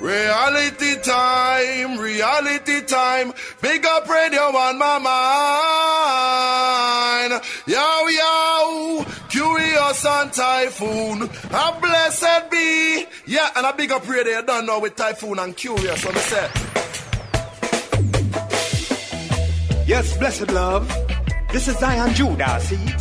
Reality time, reality time. Big up radio on my mind. Yo, yo, Kurious and typhoon. A blessed be. Yeah, and a big up radio you done know with typhoon and Kurious on the set. Yes, blessed love. This is Zion Judah, see?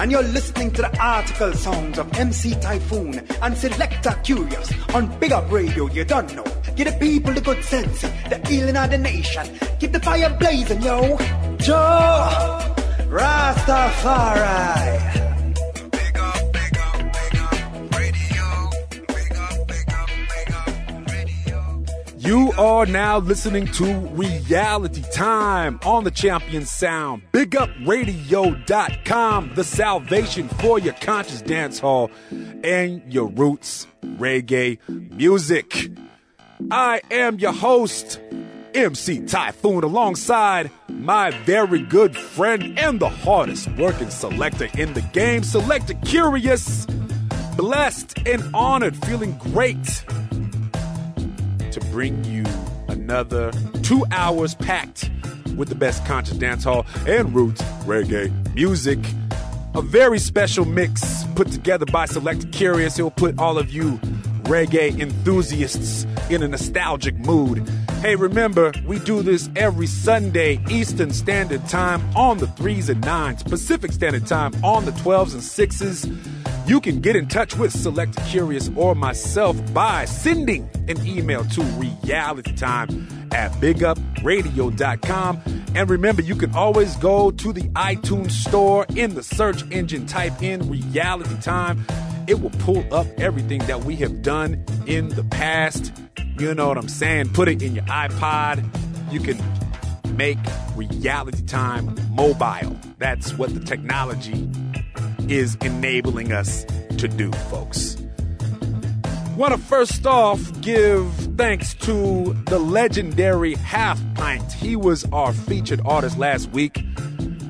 And you're listening to the article songs of MC Typhoon and Selector Kurious on Big Up Radio, you don't know. Give the people the good sense, the healing of the nation. Keep the fire blazing, yo. Jah Rastafari. You are now listening to Reality Time on the Champion Sound. BigUpRadio.com, the salvation for your conscious dance hall and your roots reggae music. I am your host, MC Typhoon, alongside my very good friend and the hardest working selector in the game, Selector Kurious. Blessed and honored, feeling great to bring you another two hours packed with the best conscious dance hall and roots reggae music. A very special mix put together by Select Kurious. It will put all of you reggae enthusiasts in a nostalgic mood. Hey, remember, we do this every Sunday, Eastern Standard Time on the 3s and 9s, Pacific Standard Time on the 12s and 6s. You can get in touch with Select Kurious or myself by sending an email to realitytime at bigupradio.com. And remember, you can always go to the iTunes store in the search engine, type in Reality Time. It will pull up everything that we have done in the past. You know what I'm saying? Put it in your iPod. You can make Reality Time mobile. That's what the technology is enabling us to do, folks. Want to first off give thanks to the legendary Half Pint. He was our featured artist last week.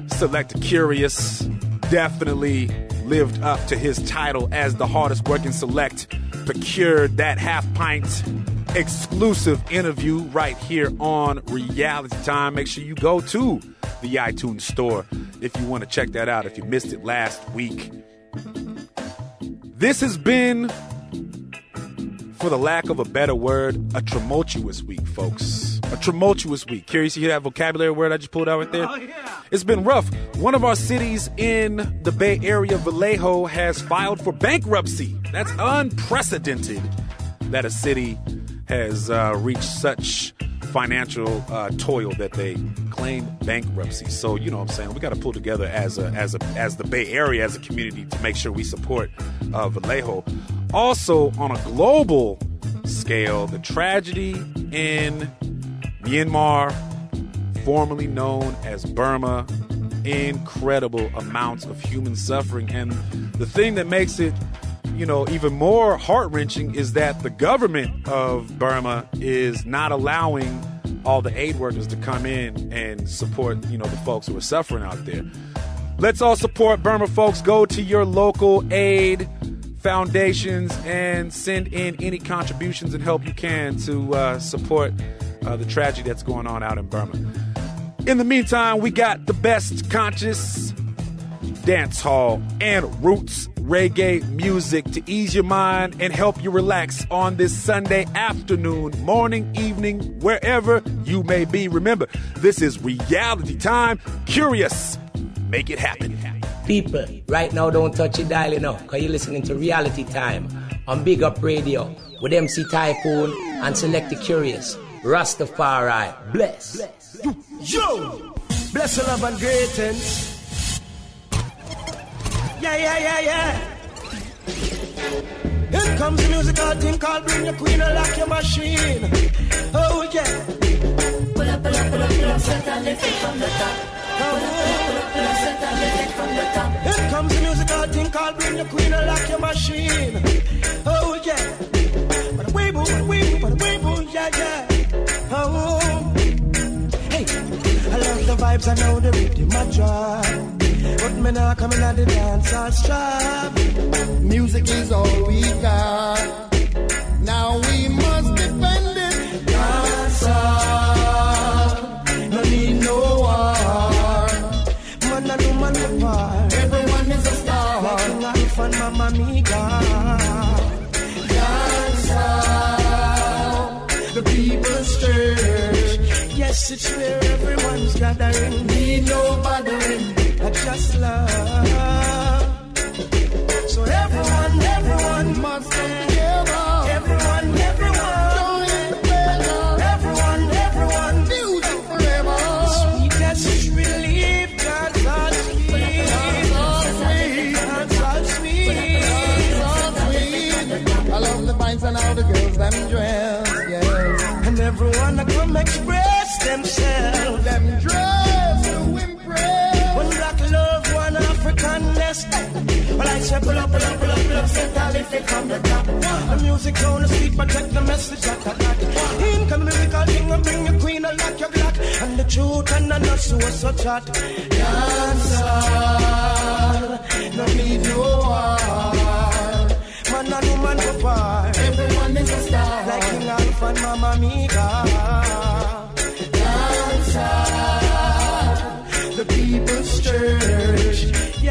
Select Kurious definitely lived up to his title as the hardest working select. Procured that Half Pint exclusive interview right here on Reality Time. Make sure you go to the iTunes store if you want to check that out if you missed it last week. This has been, for the lack of a better word, a tumultuous week, folks. A tumultuous week. Curious to hear that vocabulary word I just pulled out right there? Oh, yeah. It's been rough. One of our cities in the Bay Area, Vallejo, has filed for bankruptcy. That's unprecedented that a city has uh, reached such financial uh, toil that they claim bankruptcy. So you know what I'm saying we got to pull together as a as a as the Bay Area as a community to make sure we support uh, Vallejo. Also on a global scale, the tragedy in Myanmar, formerly known as Burma, incredible amounts of human suffering, and the thing that makes it you know, even more heart wrenching is that the government of Burma is not allowing all the aid workers to come in and support, you know, the folks who are suffering out there. Let's all support Burma, folks. Go to your local aid foundations and send in any contributions and help you can to uh, support uh, the tragedy that's going on out in Burma. In the meantime, we got the best conscious dance hall and roots reggae music to ease your mind and help you relax on this Sunday afternoon, morning, evening, wherever you may be. Remember, this is reality time. Kurious. Make it happen. People, right now don't touch your dial, you know, because you're listening to Reality Time on Big Up Radio with MC Typhoon and Select the Kurious. Rastafari, bless. Yo! Bless the love and greetings. Yeah, yeah, yeah, yeah. Here comes the musical thing called Bring Your Queen and Lock Your Machine. Oh, yeah. Pull up, pull up, pull up, pull up, settle it from the top. Oh, pull up, pull up, pull up, pull up, settle it from the top. Here comes the musical thing called Bring Your Queen and Lock Your Machine. Oh, yeah. But a wee boo, but a wee boo, but a wee boo, yeah, yeah. Vibes, I know the rhythm, I drive. But me not coming at the dance, I strive. Music is all we got. Now we must defend it. Dance no need no war. Man and woman apart. Yes, it's where everyone's gathering. Need no bothering. I just love. So everyone, everyone Must come together. Everyone, everyone. Join together. Everyone, everyone. Music forever. Sweetest relief, God's all sweet. God's all sweet. I love the vines and how the girls them dress, yeah. And everyone to come express themselves. Them dress to impress. One black love, one African nest. Well, I say pull up, pull up, pull up, pull up, set a lift it from the top. The music on the street, protect the message that I got. In come the lyrical king and bring your queen and lock your black. And the truth and the not so so chat. Dancer, no need no war. Man and woman par. Everyone is a star. Like King Alpha and Mama Mia.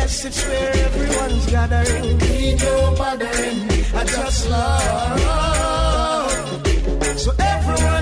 Yes, it's where everyone's gathering. Need no bothering. I just love. So everyone, everyone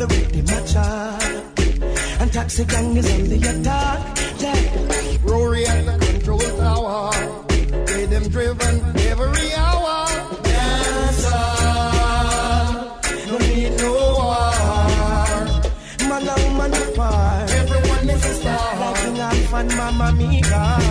the rhythm, my child. And Taxi Gang is on the attack. Yeah. Rory at the control tower. Rhythm driven every hour. Dancer, no need no war. Man oh, and woman apart. Oh, Everyone is a star. Like King Alpha and Mama Mia.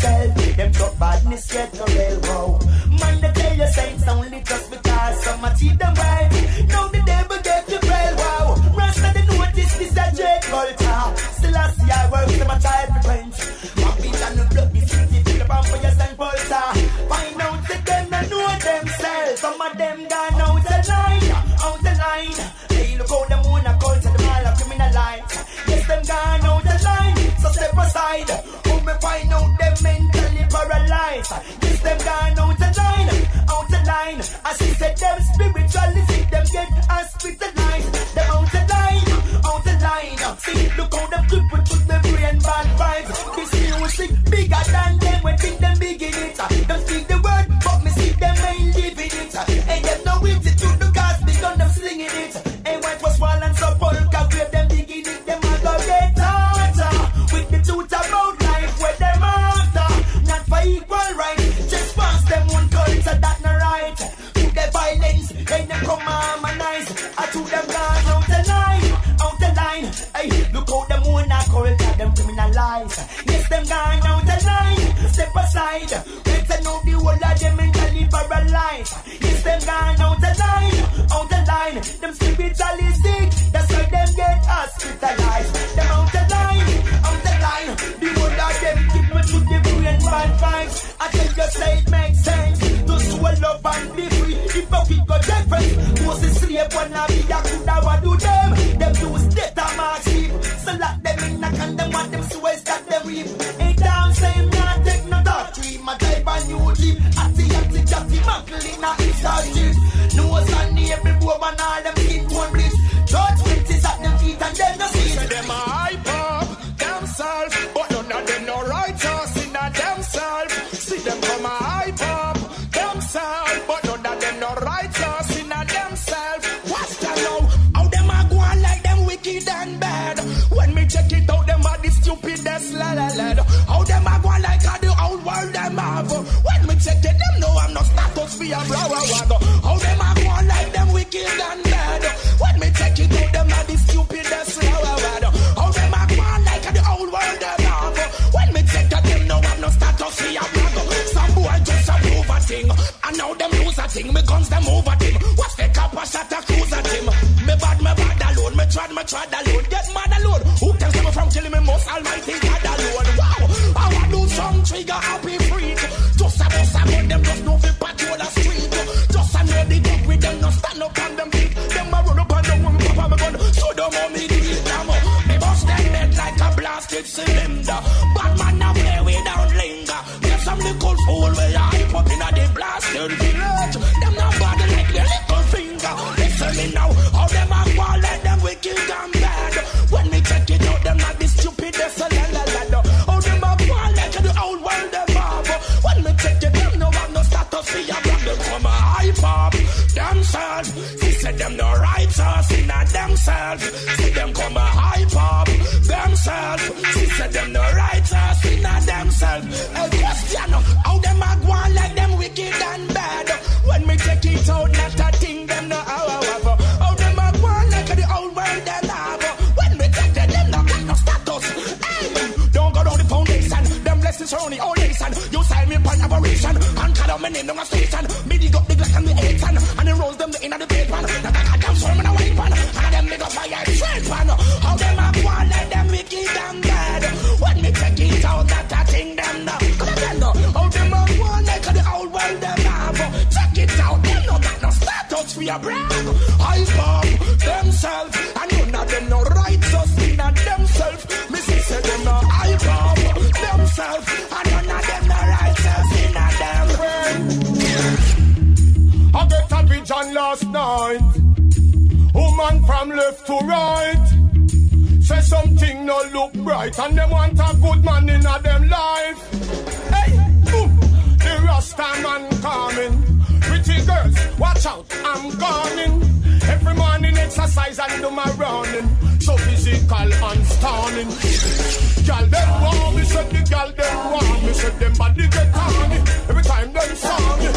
Them they themselves, them drop badness get no real go. Man, they tell you saints only just because some a cheat them right. Now the devil get you well, wow. Rasta they notice this a J culture. Still I see I work to my child frequency. Rapid and the blood, the city, feel the vampires and pulsar. Find out that them they know themselves. Some of them gone out the line, out the line. Hey, look how them moon a culture, them all a criminalize. Yes, them gone out the line, so step aside. Who me find out them mentally paralyzed. Yes, them gone out the line, out the line. As he said, them spiritually sick, them get hospitalized. Them out the line, out the line. See, look how them people put them brain bad vibes. This music bigger than them, when think them big in it. Them speak the harmonize. I to them gone out the line, out the line. Hey, look how them own a culture, them criminalize. Yes, them gone out the line, step aside. Let's know the whole of them mentally paralyzed. Yes, them gone out the line, out the line. Them spiritually sick, that's why them get hospitalized. Them out the line, out the line. The whole of them keep me to the brain bad vibes. I tell you, say it makes sense. To swallow and be a when I be a could I do them. Them use data mark sleep. So lock them in a can them want them sweats that they reap. Ain't down same not take no doctrine. My type a new jeep. I see a a tick muckle in a install a blah. How them a go like them wicked and bad? When me check it out, them are the stupidest la la. How them a go like the old world them have? When me check it, them know I'm no status a blah Some boy just a move a thing, and now them lose a thing. Me guns them over him. What's the cap a shot a cruise at him? Me bad, me bad alone. Me trad, me trad alone. Get mad alone. Who stop me from killing me? Most Almighty God alone. Wow, I want do some trigger happy blasted a for your brag. Hype themselves. And none of them no righteous in themselves. Me see say them no hype up themselves. And none of them no righteous in them. I get a vision last night. Woman from left to right. Say something no look bright, and them want a good man in a them life. Hey, boom, the Rasta man coming. Pretty girls, watch out, I'm coming. Every morning exercise and do my running. So physical and stunning. Girl, them want me, said the girl them want me, said them body get on me. Every time them saw me.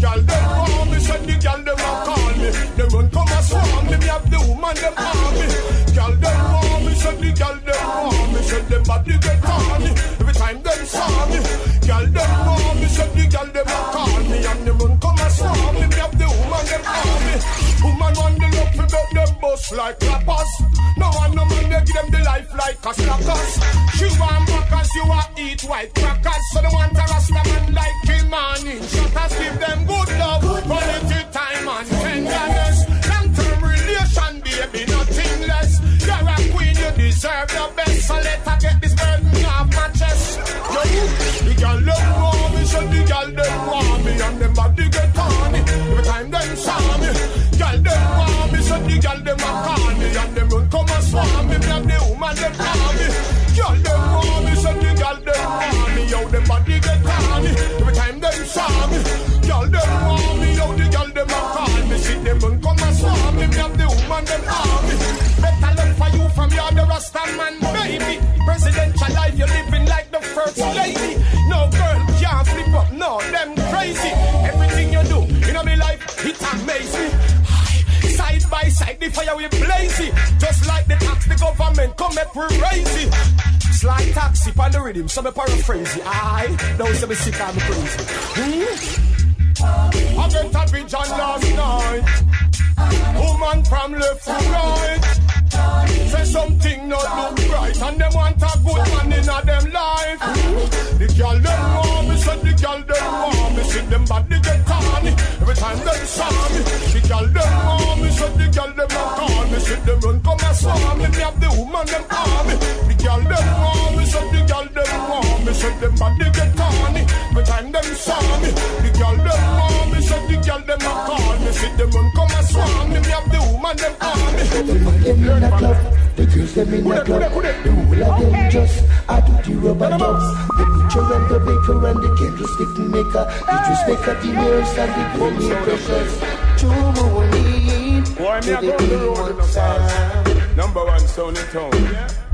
Girl, them want me, said the girl them a call me. Them run come and swarm me, me have the woman them want me. Girl, them want me, said the girl them want me, said them body get on me. Every time them saw me. Girl, them want me, said the girl them a call me. And them run come them me. Woman want the love to make them bust like clappers. No one no man they give them the life like a slackers. She want crackers, you want eat white crackers. So they want a rasta man like Kim morning. Shutters give them good love, quality time and tenderness. Long term relation, baby, nothing less. You're a queen, you deserve the best. So let her get this burden off my chest. Yo, girl them want me, so the girl them want me, and them body get me. Every time them saw me, girl them want me, so the girl them a call me, and them run come and swarm me. Me and the woman them call me. Girl them want me, so the girl them want me, yo them body get me. Every time them saw me, girl them want me, yo the girl them a call me. See them run come and swarm me. Me and the woman them call me. Better love for you from your the Rasta man, baby. Presidential life, you're living like the first lady. No girl up, no, them crazy. Everything you do, you know me life, it amaze me. Side by side, the fire we blazy. Just like the tax, the government come make we crazy. Slide taxi on the rhythm, so me paraphrase it. Aye, don't say me sick, I'm crazy. Hmm? I get a vision last night. Woman from left to right. Say something not look right, and them want a good man in a them life. The girl them want me, said the girl them want me, see them body get on. Every time them saw me, the girl them want me, said the girl them call me, see them run come and swarm me. Me have the woman them me. The girl them want me, said the girl them want me, see them body get them a call me, see them run come and swarm me. Me have the woman them call me. them in the club, the girls them in the club. The whole of them just I do the rubber dubs. The butcher and the baker and the candlestick maker, the dress maker, the nails and the granny precious. Money Boy, me to the go to the road in the sound. Number one sound in town.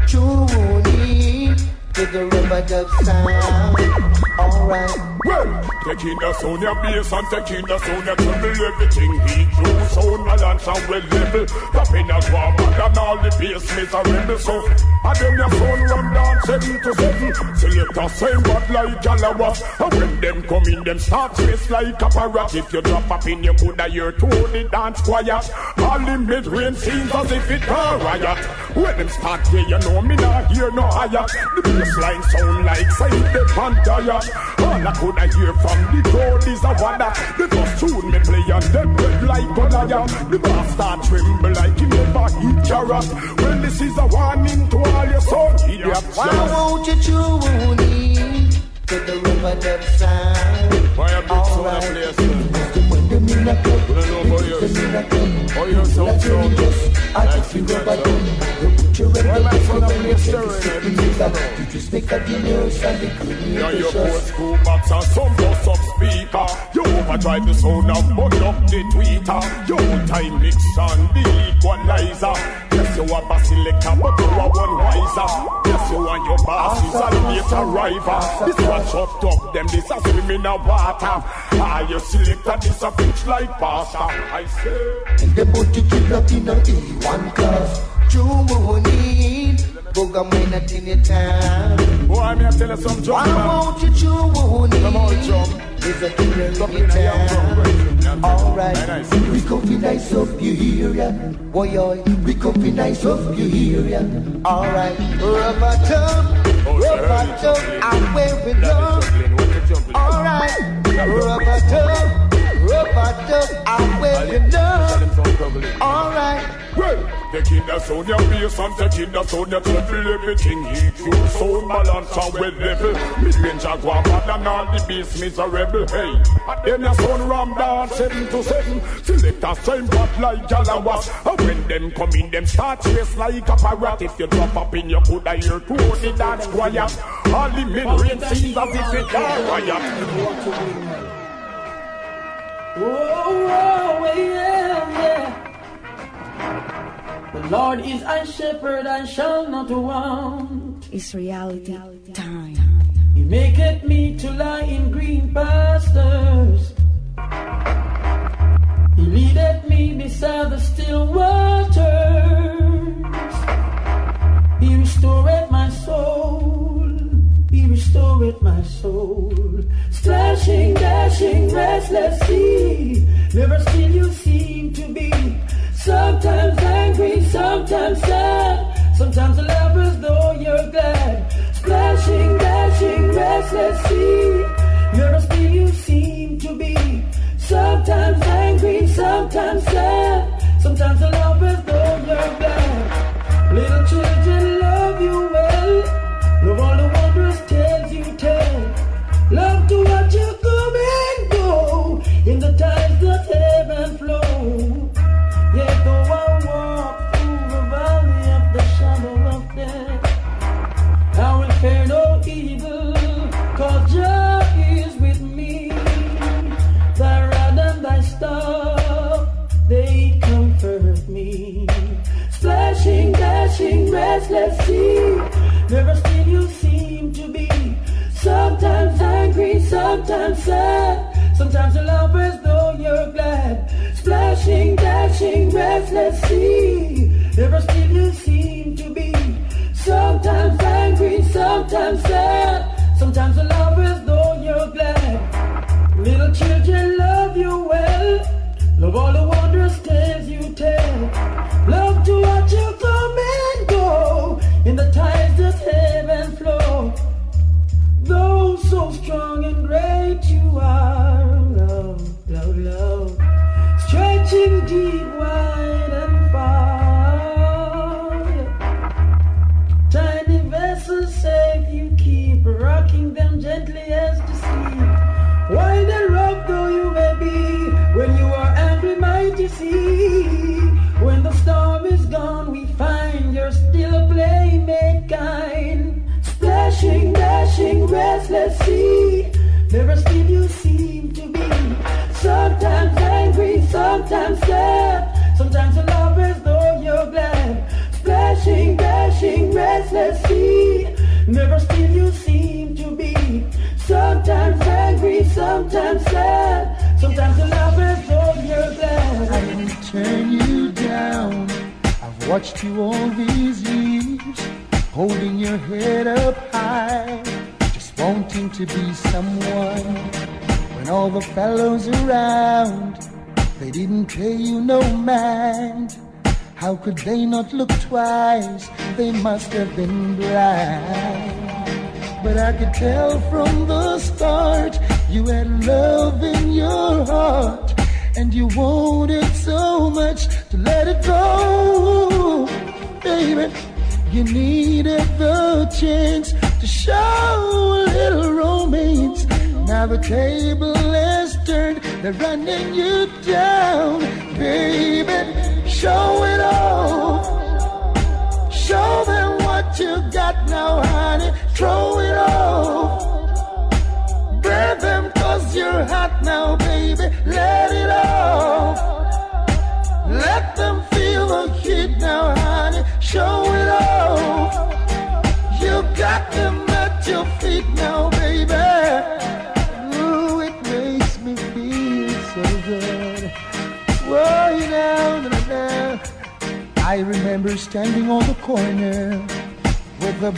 True money to the rubber dub sound. Alright. Well, taking the sound bass and taking the sound your everything he do sound balance and well level. Tapping a guap and all the bass miserable. So, and then your sound run down seven to seven. Select a same but like Jalawas. And when them come in, them start twist like a parrot. If you drop up in, you coulda hear the dance quiet. All the mid-range seems as if it a riot. When them start here, you know me not hear no higher. The bass line sound like say the Pantaya. All I coulda hear from the crowd is a wonder. The first tune me play and them red like Goliath. The bass start tremble like he never eat carrot. Well, this is a warning to all your son idiots. Why won't you tune in to the rubber dub sound? Why a big sound a place? When them in a club, We don't know about them yours. in a club. Oh, your sound That's when you I just feel rubber dub. You put your Why rubber my dub sound a on place the set, every you got- You just make a the nurse and the Yeah, good your nutritious. post school box and some bus up speaker. You overdrive the sound and burn up the tweeter. Your old time mix and the equalizer. Yes, you are basilica, but you are one wiser. Yes, you and your boss is a late arriver. This one shut up, them this a swim in a water. Ah, you selector, this a fish like pasta. I say. and The booty keep up in a E1 class. Tune in, Boga your town. Boy, I'm here to tell you some jump, Why man. won't you in? Come on, jump. There's a killer Jump in in your a young drum, town. right? Very Alright, we copy nice up you hear ya. Boy, oi, we copy nice up you hear ya. Alright, rubber Oh, rubber dub. I'm wearing love. is juggling. What you juggling? Alright, rubber dub, Tell love. them some juggling. Alright. Well, taking the sound your bass and the sound your treble, everything EQ, sound balance and well level. Mid-range jaguar, bad and all the bass miserable. Hey, then your sound ram down seven to seven. Select a same but like Jalawas. And when them come in, them start chase like a parrot. If you drop up in, you could hear two the dance quiet. All the mid-range seems as if it a riot. Oh, oh, yeah, yeah. The Lord is our shepherd, I shall not want. It's reality time. He maketh me to lie in green pastures. He leadeth me beside the still waters. He restoreth my soul. He restoreth my soul. Splashing, dashing, restless sea. Never still you seem to be. Sometimes angry, sometimes sad. Sometimes a laugh as though you're glad. Splashing, dashing, restless sea. Never still you seem to be. Sometimes angry, sometimes sad. Sometimes a laugh as though you're glad. Little children love you have been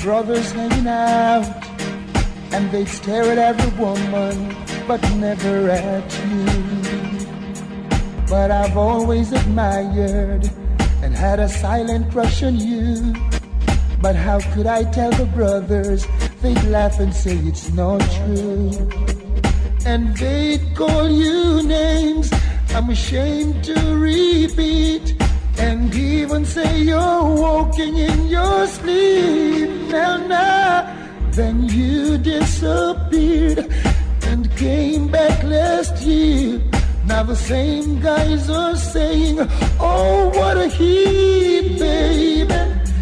brothers hanging out, and they'd stare at every woman, but never at you. But I've always admired and had a silent crush on you. But how could I tell the brothers? They'd laugh and say it's not true. And they'd call you names I'm ashamed to repeat. And even say you're walking in your sleep. Now, then you disappeared and came back last year. Now the same guys are saying, Oh, what a heat, baby.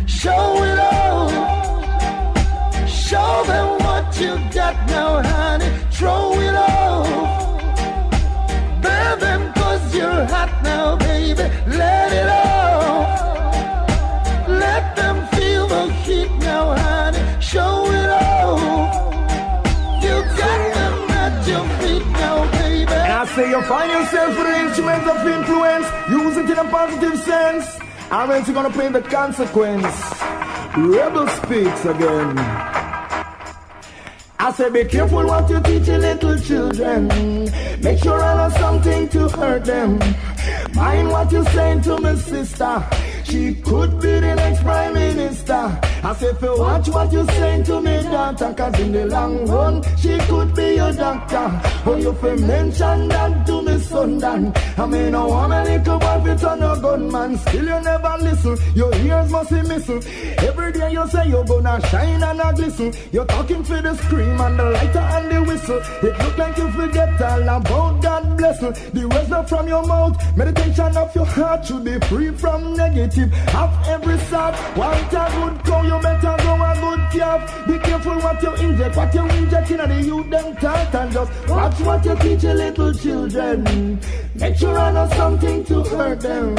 Show it all. Show them what you got now, honey. Throw it off. Burn them cause you're hot now, baby. Let it off. Say you find yourself with an instrument of influence, use it in a positive sense. And when you're gonna pay the consequence, rebel speaks again. I say be careful what you teach your little children. Make sure I know something to hurt them. Mind what you saying to my sister. She could be the next prime minister. I say you watch what you saying to me daughter, cause in the long run, she could be your doctor. Oh, you fi mention that to me son Dan. I mean, no woman little boy fi turn a gunman. Still you never listen. Your ears must be missing. Every day you say you're gonna shine and a glisten. You're talking for the scream and the lighter and the whistle. It look like you forget all about God blessing. The words from your mouth. Meditation of your heart should be free from negative. Have every sort. Want a good cow, you better go a good calf. Be careful what you inject, what you inject in the youth them talk and just watch what you teach your little children. Make sure I know something to hurt them.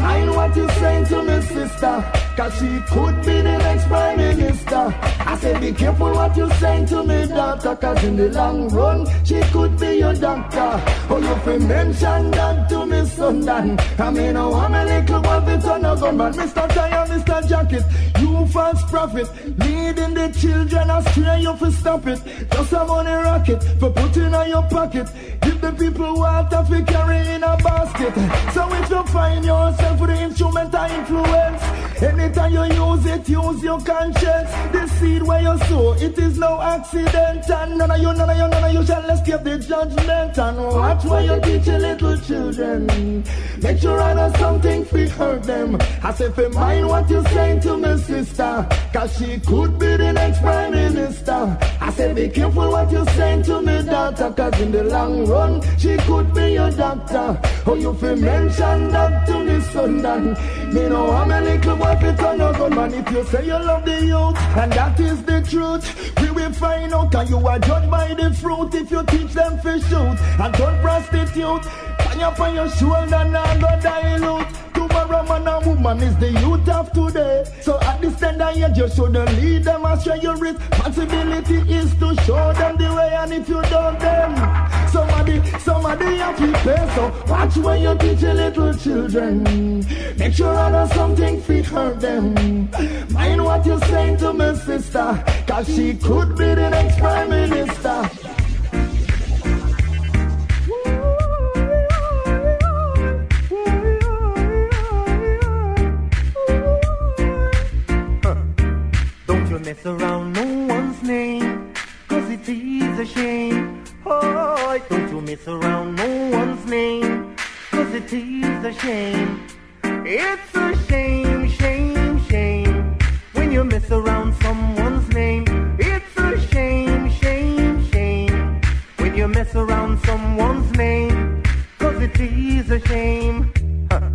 Mind what you saying to me sister, cause she could be the next prime minister. I say be careful what you saying to me daughter, cause in the long run, she could be your doctor. Oh, you fi mention that to me son. I mean, oh, I'm a little boy on a gunman. Mr. Tire, Mr. Jacket, you false prophet, leading the children astray, you fi stop it. Just a money rocket, for putting on your pocket. Give the people water fi carry in a basket. So if you find yourself with the instrument of influence, anytime you use it, use your conscience. The seed where you sow, it is no accident. And none of you, none of you, none of you shall escape the judgment. And watch where you teach your little children. Make sure I know something fi hurt them. I say fi mind what you saying to me sister, cause she could be the next prime minister. I say be careful what you saying to me daughter, cause in the long run, she could be your doctor. Oh, you fi mention that to me son Dan. Me know I'm a little boy fi turn a gunman. If you say you love the youth, and that is the truth, we will find out. And you are judged by the fruit if you teach them fi shoot and don't prostitute. Hang up on your shoulder now go dilute a man and woman is the youth of today. So at this tender age, you shouldn't lead them astray. Your responsibility is to show them the way, and if you don't, then somebody, somebody have to pay. So watch when you teach your little children. Make sure I know something fit hurt them. Mind what you're saying to my sister, cause she could be the next prime minister. mess around no one's name, cause it is a shame. Oh, don't you mess around no one's name, cause it is a shame. It's a shame, shame, shame, when you mess around someone's name. It's a shame, shame, shame, when you mess around someone's name, cause it is a shame. Huh.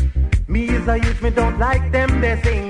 Me is a youth, me don't like them, they sing.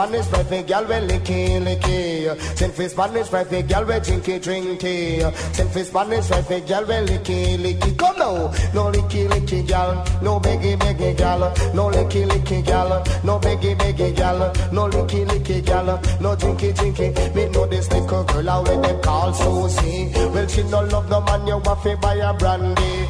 Spanish wife, a gal we licky licky. Send for Spanish wife, a gal we drinky drinky. Send for Spanish wife, a gal we licky licky. Come now, no licky licky gal, no beggy beggy gal, no licky licky gal, no beggy beggy gal, no licky licky gal, no drinky drinky. Me know this little girl how when them call Susie. Well she no love the man you to buy a brandy.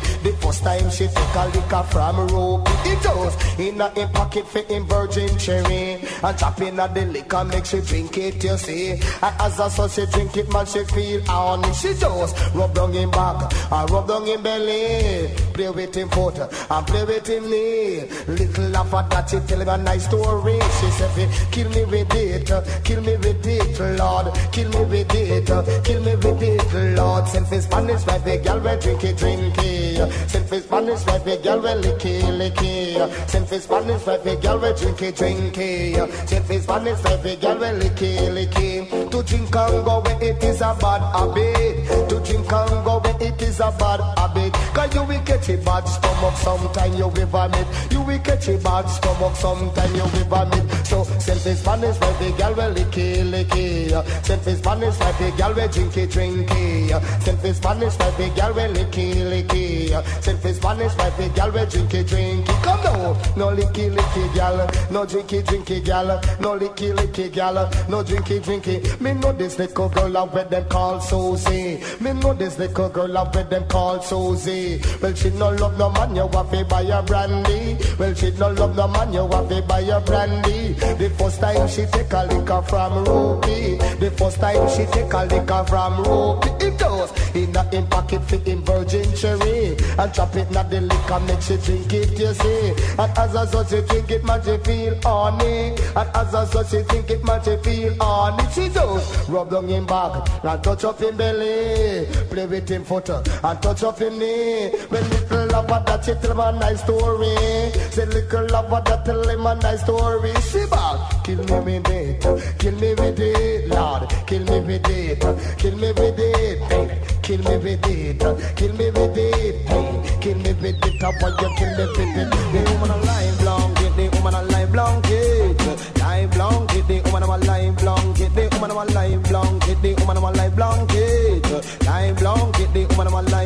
The first time she take a liquor from rope, it goes in a in pocket for in virgin cherry. And chop in the liquor make she drink it, you see. And as a so she drink it, man, she feel on. She just rub down him back, and rub down him belly. Play with him foot, and play with him knee. Little at that, she tell him a nice story. She said, "Fi kill me with it, uh, kill me with it, Lord. Kill me with it, uh, kill me with it, Lord. Send for Spanish, like the girl, we drink it, drink it. Send for Spanish, like the girl, we licky, licky. Send for Spanish, like the girl, we drink it, drink it. Send for Spanish, like the girl, we licky, licky. To drink and go where it is a bad habit. To drink and go where it is a bad habit. Cause you will catch a bad stomach sometime you will vomit. You will catch a bad stomach sometime you will vomit. So send for Spanish, like the girl, we licky, licky. Send for Spanish, like the girl, we drink it, drink it. Send for Spanish, like the girl, we licky, licky. Send for Spanish, like the girl, we drink it. Come now, no licky, licky, gal. No drinky, drinky, gal. No licky, licky, gal. No drinky, drinky. Me know this little girl out with them call Susie. Me know this little girl out with them call Susie. Well, she no love no man, you have to buy a brandy. Well, she no love no man, you have to buy a brandy. The first time she take a liquor from Ruby. The first time she take a liquor from Ruby. It does. In a in pocket fit in virgin cherry. And chop it not the liquor make she drink it, you see. And as a such she drink it, man, she feel honey. And as a such she drink it, man, she feel honey. She does. Rub down him back and touch up him belly. Play with him foot and touch up him knee. When lover that she tell him a nice story. Say little lover that tell him a nice story. She back. Kill me with it. Kill me with it, Lord. Kill me with it. Kill me with it, baby. Kill me with it. Kill me with it, hey. Kill me with it. I want you kill me with it. The woman alive long, get the woman alive long, get live long, get the woman alive long, get the woman alive long, get the woman alive long, get live long, get the woman long, get. Remember,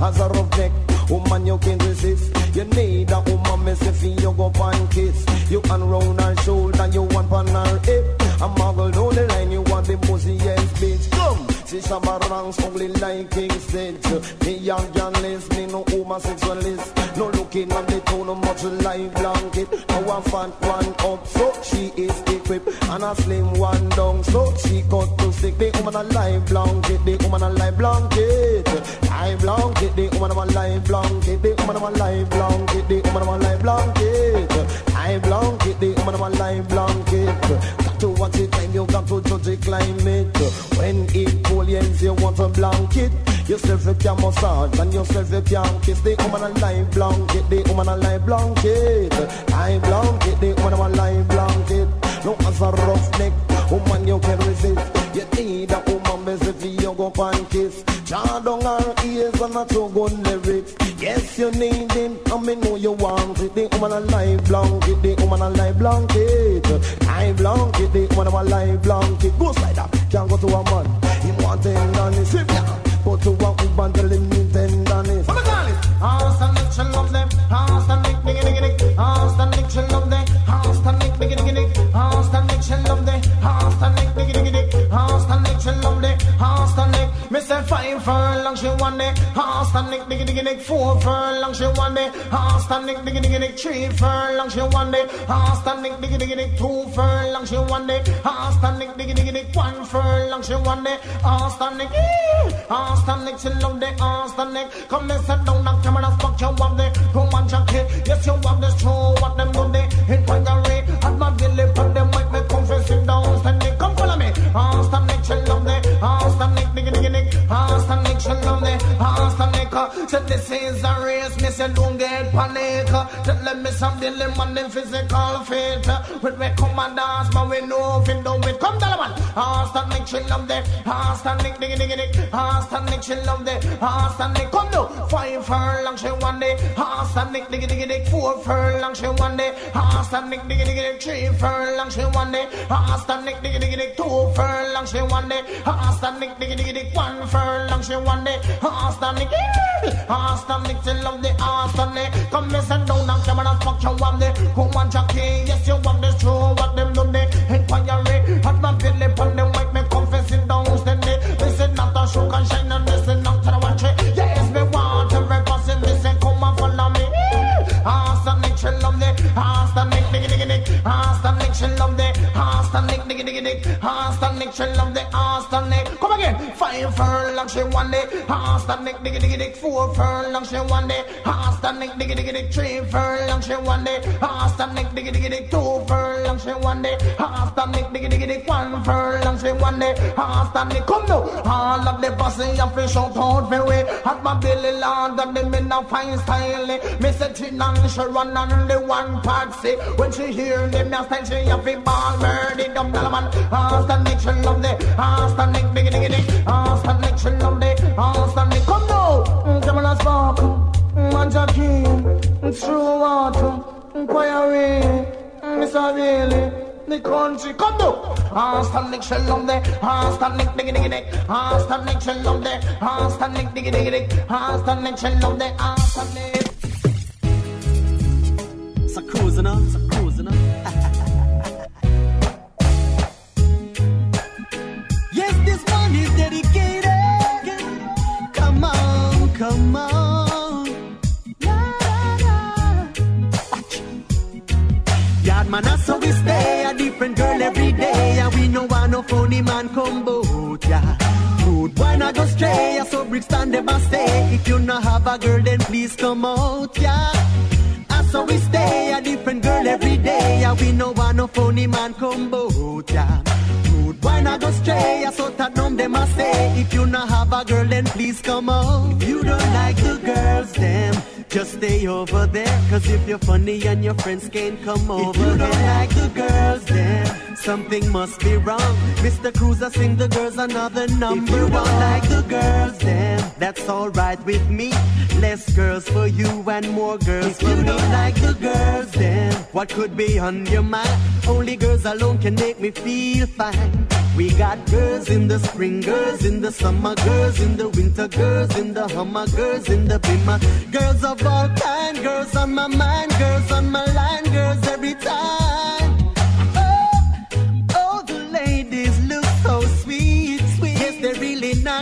as a rough neck. Woman, you can't resist. You need a woman, say feel you go and kiss. You unround her shoulder, you want on her hip. A muggle down the line, you want the pussy, yes, bitch. Come, she shabba ranks only like King said. Me young girl me no homosexualist. No looking on the tone of much like blanket. Now a fat one up, so she is equipped. And a slim one down, so she got to sick. The woman a live blanket, the woman a live blanket. Live blanket, the woman a live blanket, the woman a live blanket, the woman a live blanket. Live blanket, the woman a live blanket. Got to watch it time, you got to judge the climate. Yes, you want a blanket. Yourself you can massage and yourself you can kiss the woman a live blanket, the woman a live blanket, live blanket, the woman a live blanket. No as a rough neck, woman you can resist. You need a woman best if you go and kiss. Jaw down her ears and not so good lyrics. Yes, you need him, and me know you want it. The woman a live blanket, the woman a live blanket, live blanket, the woman a live blanket. Go like that, can't go to a man. He want tenderness, if ya. Go to a woman, tell him need. What call it? Austin Nick, she love them. Austin furlong, she want it. Austin Nick, diggy diggy dick. Four furlong, she want it. Austin Nick, diggy diggy dick. Three furlong, she want it. Austin Nick, diggy diggy dick. Two furlong, she want it. Austin Nick, diggy diggy dick. One furlong, she want it. Austin Nick, Austin Nick, she love the Austin Nick. Come and sit down and camera fuck you up the woman jacket. Yes, you have the show what them do they love Said this is a race, me say don't get panic. Tell them me some dilemma, them physical fit. With me come and dance, but we know if don't it. Come down, man. Austin Nick, she love the Austin Nick, diggy diggy Nick. Austin Nick, she love the Austin Nick. Come now, five furlong, she want it. Austin Nick, diggy diggy Nick. Four furlong, she want it. Austin Nick, diggy diggy Nick. Three furlong, she want it. Austin Nick, diggy diggy Nick. Two furlong, she want it. Austin Nick, diggy diggy Nick. One furlong, she want it. Austin Nick, Austin she love the Austin. Come and sit down and come and fuck you want it. Who want Jackie? Yes, you want the show, what them do they? Inquiry, at my belly, pon them white, me confess it down, it. This is not a show, can shine and this is not to watch it. Yes, me want every person, this is come and follow me. Austin she love the Austin Nick, diggy diggy Nick. Austin Nick, she love the Austin Nick, diggy diggy Nick. Austin Nick, she love the Austin Nick. Come again, five furlong, she want it. Austin Nick, diggy diggy Nick. Four furlong, she want it. Austin Nick, diggy diggy Nick. Three furlong, she want it. Austin Nick, diggy diggy Nick. Two furlong, she want it. Austin Nick, diggy diggy Nick. One furlong, she want it. Austin Nick, come now. All of the bossy and fish out out for way. At my belly land and them in a fine style. Me say and she run on the one part say. When she hear them, me stand she have a ball murder dumb dollar man. Austin Nick, she love the Austin Nick, diggy diggy Nick. Austin Nick, she love the Austin Nick. Come now, mm, come on, spark. Manja mm, King, mm, true water, inquiry, Mr. Really. The country come do Austin Nick shell on there Austin Nick diggy diggy dick Austin Nick shell on there Austin Nick diggy diggy dick Austin Nick shell on there Austin A cruising up, a cruising up. yes, this one is dedicated. Come on, come on. Yard man, how we stay. A different girl every day. And we no want no funny man come boat, yeah. Rude boy not go stray. So bricks stand them and stay. If you not have a girl, then please come out, yeah. How we stay. A different girl every day. And we no want no funny man come boat, yeah. Not go stray. So that numb them and stay. If you not have a girl, then please come out. If you don't like the girls, them. Just stay over there, cause if you're funny and your friends can't come over If you don't like the girls, then something must be wrong. Mr. Cruiser sing the girls another number If you don't like the girls, then that's alright with me. Less girls for you and more girls if for you me. don't like the girls, then what could be on your mind? Only girls alone can make me feel fine. We got girls in the spring, girls in the summer, girls in the winter, girls in the hummer, girls in the bimmer, girls of all kind, girls on my mind, girls on my line, girls every time. Oh, oh, the ladies look so sweet, sweet. Yes, they're really nice.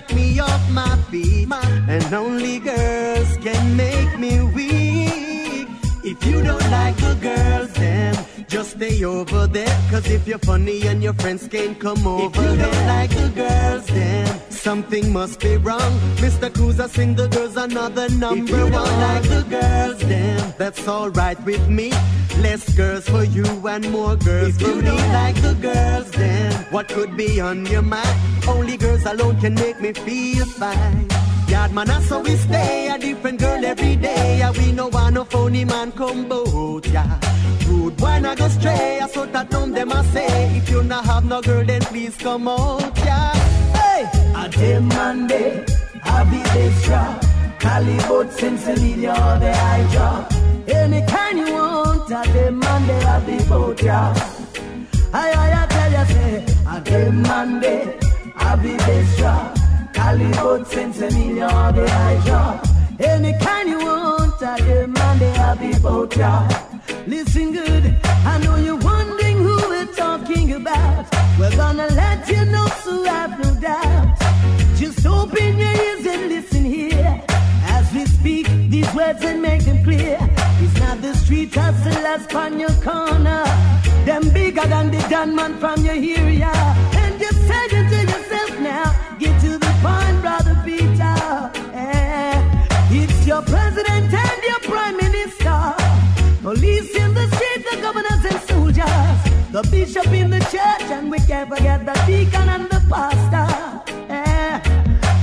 only girls can make me weak. If you don't like the girls, then just stay over there. Cause if you're funny and your friends can't come over, if you don't like the girls, then something must be wrong. Mr. Cruz, I sing the girls another number if you one. don't like the girls, then that's alright with me. Less girls for you and more girls if for you me. don't like the girls, then what could be on your mind? Only girls alone can make me feel fine. Yard man, that's how we stay. A different girl every day. And we no want no phony man come boat, yeah. Rude boy not go stray. I sort that them them I say. If you not have no girl, then please come out, yeah. Hey, I day Monday, I be extra. Cali boat since you need your the job. Any kind you want, I day Monday, I be boat, yeah. I, I, I tell you, say, I day Monday, I be extra. Since you need your the job. Any kind you want, I Monday, I be boat, yeah. Listen good, I know you're wondering who we're talking about. We're gonna let you know, so have no doubt. Just open your ears and listen here as we speak these words and make them clear. It's not the street hustlers on your corner, them bigger than the gunman from your area. Your president and your prime minister. Police in the street, the governors and soldiers. The bishop in the church, and we can't forget the deacon and the pastor. Yeah.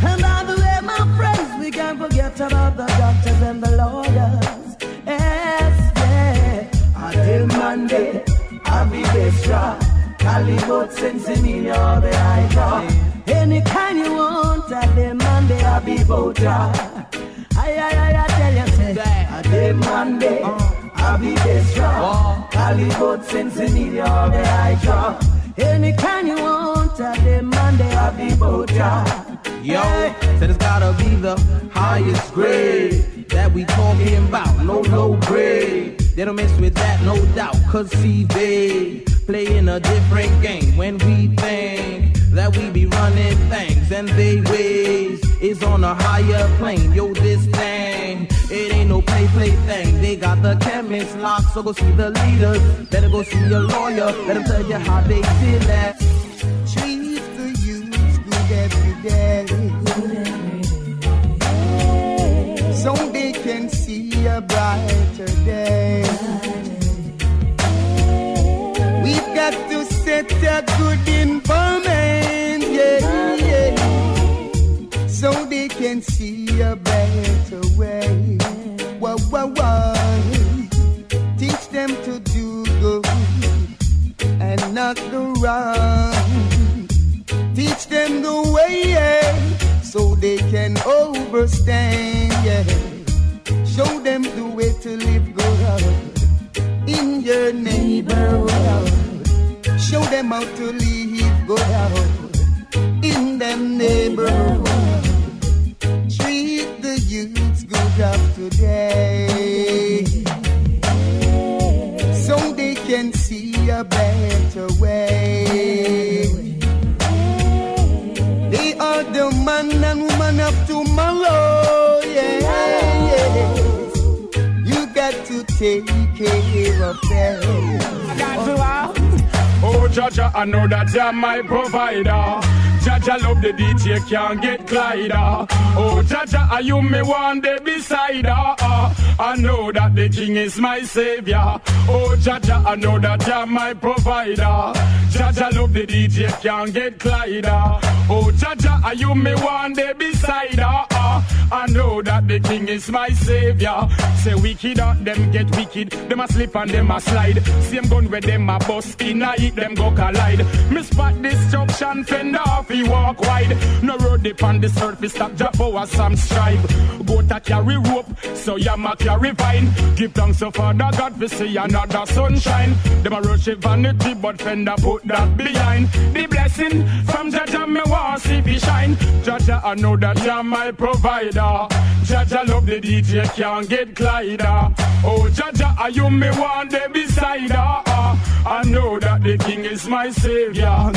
And by the way, my friends, we can't forget about the doctors and the lawyers. Yes, yeah. Until Monday, I'll be extra. Cali boats and Semilla, the hydra. Any kind you want, until Monday, I'll be boat. I, I, I, I Monday. I be best draw. Cali boat need your the I draw. Any kind you want, I demand they have the boat. Yo, said it's gotta be the highest grade that we talking about, no low grade. They don't mess with that, no doubt, cause see playing a different game when we think that we be running things and they ways is on a higher plane. Yo, this it ain't no play play thing. They got the chemist locked, so go see the leaders. Better go see your lawyer. Let them tell you how they feel that. Treat the youth good every day. So they can see a brighter day. We've got to set a good environment, yeah, yeah, so they can see a better way. Teach them to do good and not the wrong. Teach them the way, so they can overstand. Show them the way to live good in your neighborhood. Show them how to live good in them neighborhood. Treat the youths good of today. So they can see a better way. They are the man and woman of tomorrow. Yeah, yes. You got to take care of them. Oh, Jaja, I know that you're my provider. Jaja love the DJ, can't get glider. Oh, Jaja, are you me one day beside her? I know that the king is my savior. Oh, Jaja, I know that you're my provider. Jaja love the DJ, can't get glider. Oh, Jaja, are you me one day beside her? I know that the king is my savior. Say wicked, uh, them get wicked. Them a slip and them a slide. Same gun where them a bust in a hit, them go collide. Me spot destruction, fend off, he walk wide. No road dip on the surface, stop drop over some strive. Go to carry rope, so ya ma carry vine. Give thanks to Father God, we see another sunshine. Them a rush vanity, but fender put that behind. The blessing from Jaja, me want see fi shine. Jaja, I know that you're my provider. Jaja love the DJ, can't get glider. Oh, Jaja, are you me one day beside her? I know that the king is my savior.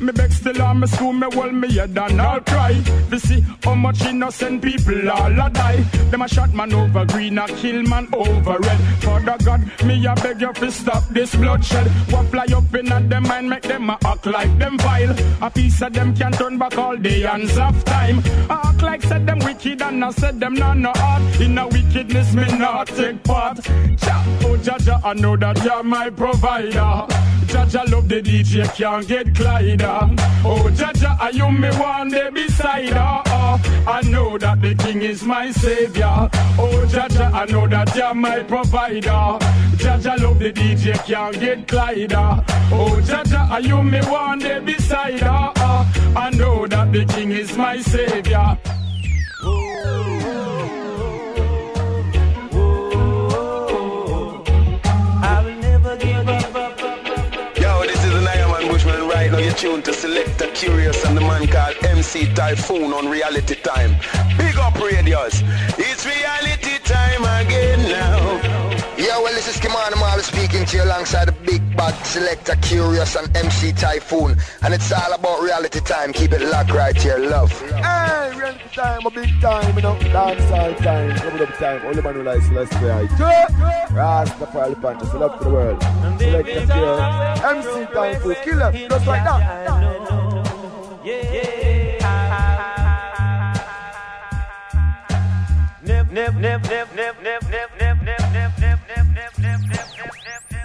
Me beg still on me school, me hold me head and I'll cry. To see how much innocent people all a die. Them a shot man over green, a kill man over red. Father God, me a beg you to stop this bloodshed. What fly up in at them mind, make them a act like them vile. A piece of them can turn back all day hands of time. I act like said them wicked and I said them not no heart. In a wickedness, me not take part. Cha, oh Jaja, I know that you're my provider. Jaja love the DJ, can't get Clyde. Oh Jaja, are you me one day beside her? Oh, I know that the king is my savior. Oh Jaja, I know that you're my provider. Jaja love the DJ, can't get Clyde. Oh Jaja, are you me one day beside her? I know that the king is my savior. Tuned to Selector Kurious and the man called MC Typhoon on Reality Time. Big up radios. It's reality Marley to you alongside the big bad selector Kurious and MC Typhoon. And it's all about reality time. Keep it locked right here, love. Hey, reality time, a big time, you know. Dancehall time, coming up time. Only man who likes less play. Rastafari Panthers, love to the world. Selector Kurious, MC Typhoon, killer, just like that.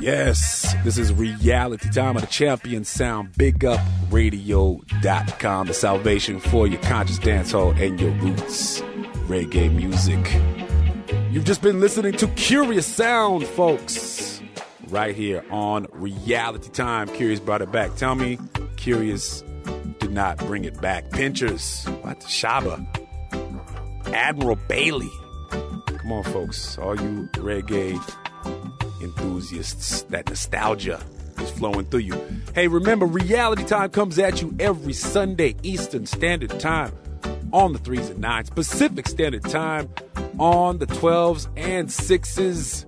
Yes, this is reality time of the champion sound. BigUpRadio.com, the salvation for your conscious dancehall and your roots reggae music. You've just been listening to Kurious Sound, folks, right here on Reality Time. Kurious brought it back. Tell me, Kurious did not bring it back. Pinchers, what? Shabba, Admiral Bailey. Come on, folks, all you reggae enthusiasts, that nostalgia is flowing through you. Hey, remember, reality time comes at you every Sunday, Eastern Standard Time on the 3s and 9s, Pacific Standard Time on the 12s and 6s.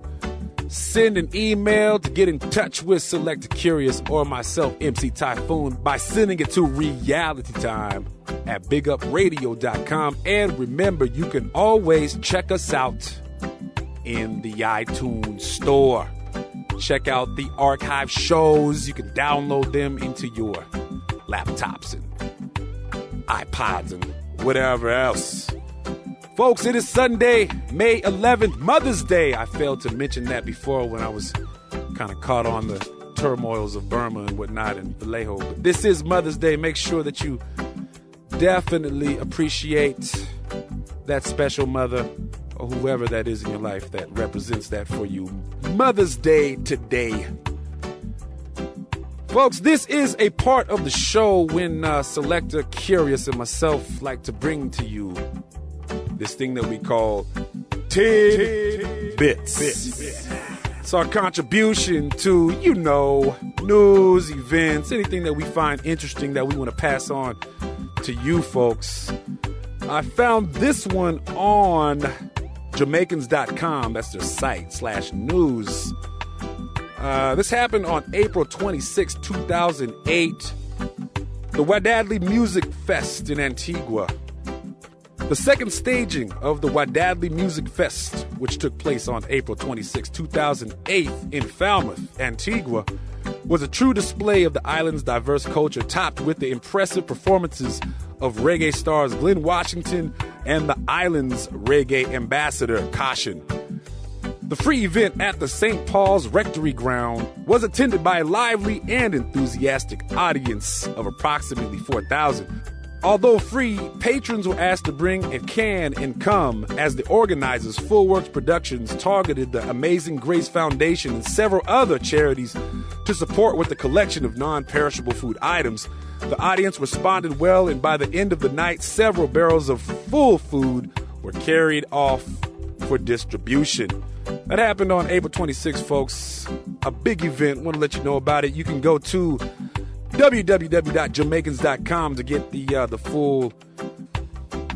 Send an email to get in touch with Select Kurious or myself, MC Typhoon, by sending it to realitytime at bigupradio.com. And remember, you can always check us out in the iTunes store. Check out the archive shows. You can download them into your laptops and iPods and whatever else. Folks, it is Sunday, May 11th, Mother's Day. I failed to mention that before when I was kind of caught on the turmoils of Burma and whatnot in Vallejo. But this is Mother's Day. Make sure that you definitely appreciate that special mother or whoever that is in your life that represents that for you. Mother's Day today. Folks, this is a part of the show when uh, Selector Kurious and myself like to bring to you this thing that we call Tidbits. It's our contribution to, you know, news, events, anything that we find interesting that we want to pass on to you folks. I found this one on Jamaicans.com. That's their site slash news. Uh, this happened on April 26, 2008. The Wadadli Music Fest in Antigua. The second staging of the Wadadli Music Fest, which took place on April 26, 2008 in Falmouth, Antigua, was a true display of the island's diverse culture, topped with the impressive performances of reggae stars Glen Washington and the island's reggae ambassador, Caution. The free event at the St. Paul's Rectory Ground was attended by a lively and enthusiastic audience of approximately 4,000. Although free, patrons were asked to bring a can and come as the organizers, Full Works Productions, targeted the Amazing Grace Foundation and several other charities to support with the collection of non perishable food items. The audience responded well, and by the end of the night, several barrels of full food were carried off for distribution. That happened on April 26, folks. A big event. Want to let you know about it. You can go to www.jamaicans.com to get the uh, the full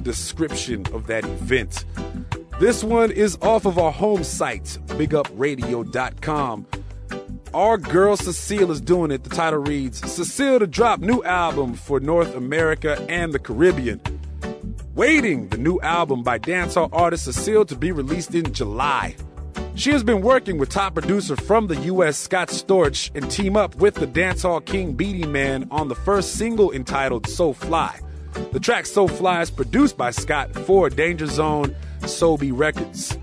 description of that event. This one is off of our home site, bigupradio.com. Our girl Cecile is doing it. The title reads Cecile to drop new album for North America and the Caribbean. Waiting, the new album by dancehall artist Cecile to be released in July. She has been working with top producer from the US, Scott Storch, and team up with the dancehall king Beenie Man on the first single entitled So Fly. The track So Fly is produced by Scott for Danger Zone, Sobe Records.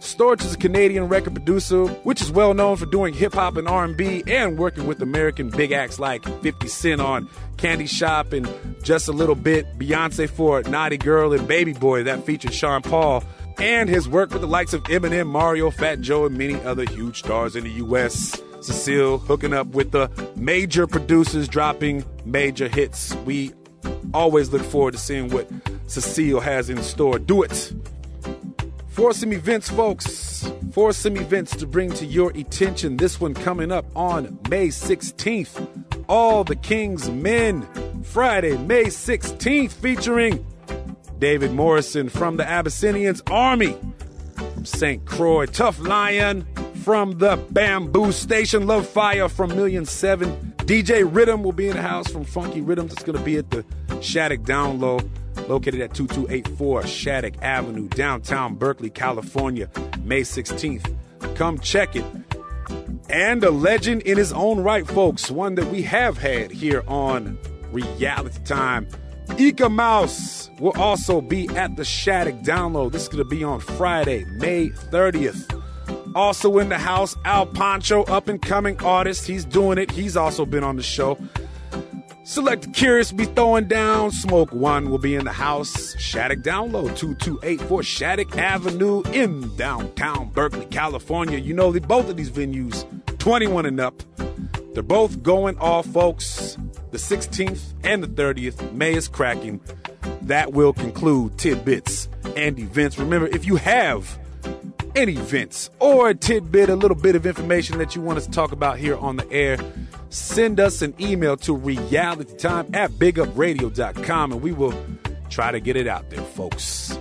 Storch is a Canadian record producer, which is well known for doing hip hop and R&B and working with American big acts like 50 Cent on Candy Shop and Just a Little Bit, Beyonce for Naughty Girl and Baby Boy that featured Sean Paul, and his work with the likes of Eminem, Mario, Fat Joe, and many other huge stars in the U.S. Cecile hooking up with the major producers dropping major hits. We always look forward to seeing what Cecile has in store. Do it. For some events, folks. For some events to bring to your attention. This one coming up on May 16th. All the King's Men. Friday, May 16th, featuring David Morrison from the Abyssinians Army. St. Croix. Tough Lion from the Bamboo Station. Love Fire from Million Seven. DJ Rhythm will be in the house from Funky Rhythms. It's going to be at the Shattuck Down Low located at 2284 Shattuck Avenue, downtown Berkeley, California, May 16th. Come check it. And a legend in his own right, folks, one that we have had here on Reality Time. Eek-A-Mouse will also be at the Shattuck Down Low. This is going to be on Friday, May 30th. Also in the house, Al Pancho, up and coming artist. He's doing it. He's also been on the show. Select Kurious be throwing down. Smoke One will be in the house. Shattuck Down Low 2284 Shattuck Avenue in downtown Berkeley, California. You know that both of these venues, 21 and up. They're both going off, folks. The 16th and the 30th. May is cracking. That will conclude tidbits and events. Remember, if you have any events or a tidbit, a little bit of information that you want us to talk about here on the air, send us an email to realitytime at bigupradio.com and we will try to get it out there, folks.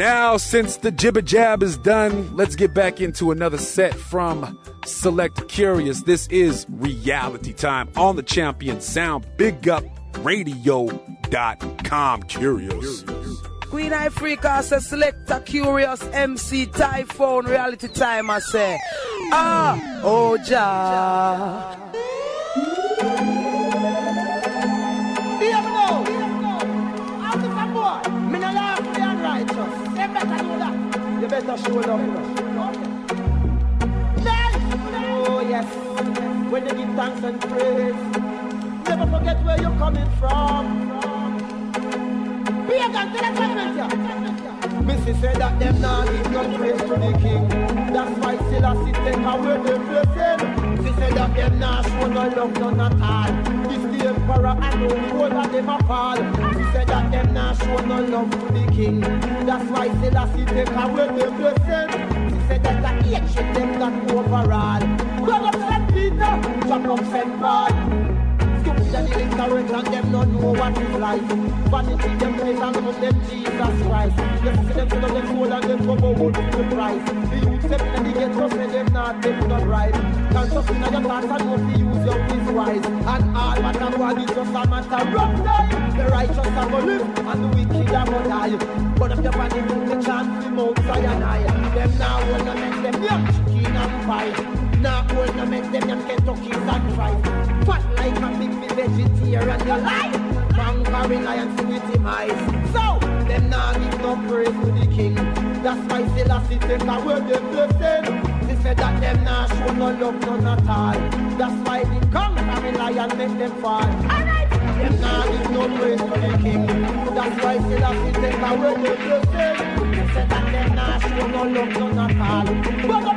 Now, since the jibber jab is done, let's get back into another set from Select Kurious. This is Reality Time on the Champion Sound, bigupradio.com. Kurious. Queen Ifrica says select a Kurious MC typhoon reality time I say. Ah, oh ja. Better show love, oh yes, when you give thanks and praise, never forget where you're coming from. The judgment, yeah. Missy said that them not give no praise to the king. That's why Selassie take away the blessing. She said that them not show no love, none at all. The emperor and the whole of them a fall. She said that them not show no love to the king. That's why Selassie take away the blessing. She said that the hatred them got overall. Grab up St. Peter, drop up St. Paul. Stupid and illiterate and them don't know what is life. Vanity them praise and them Jesus Christ. You see them up them soul and them come out the price. Them in the ghetto say them not them not right. Just in your thoughts and know to use your is wise. And all just a matter of time. The righteous are gonna live and the wicked are gonna die. But if your Mount. Them now wanna make them young chicken and pie. Now no make them young. Fat like a big vegetarian, you. Them now give no praise to the king. That's why Selassie take away the blessing. She said that them now show no love none at all. That's why the conquering lion make them fall. Alright. Them now give no praise to the king. That's why Selassie take away the blessing. She said that them now show no love none at all. But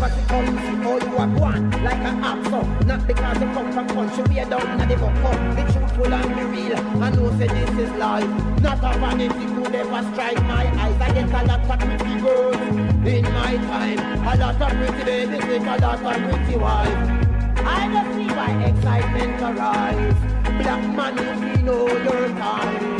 Never see come see you are born like an apple. Not because you come from country way down in the buck Be truthful and be real. I know say this is life. Not a vanity could ever strike my eyes. I get a lot of pretty girls in my time. A lot of pretty babies with a lot of pretty wives. I just see my excitement arise. Black man, you know your time.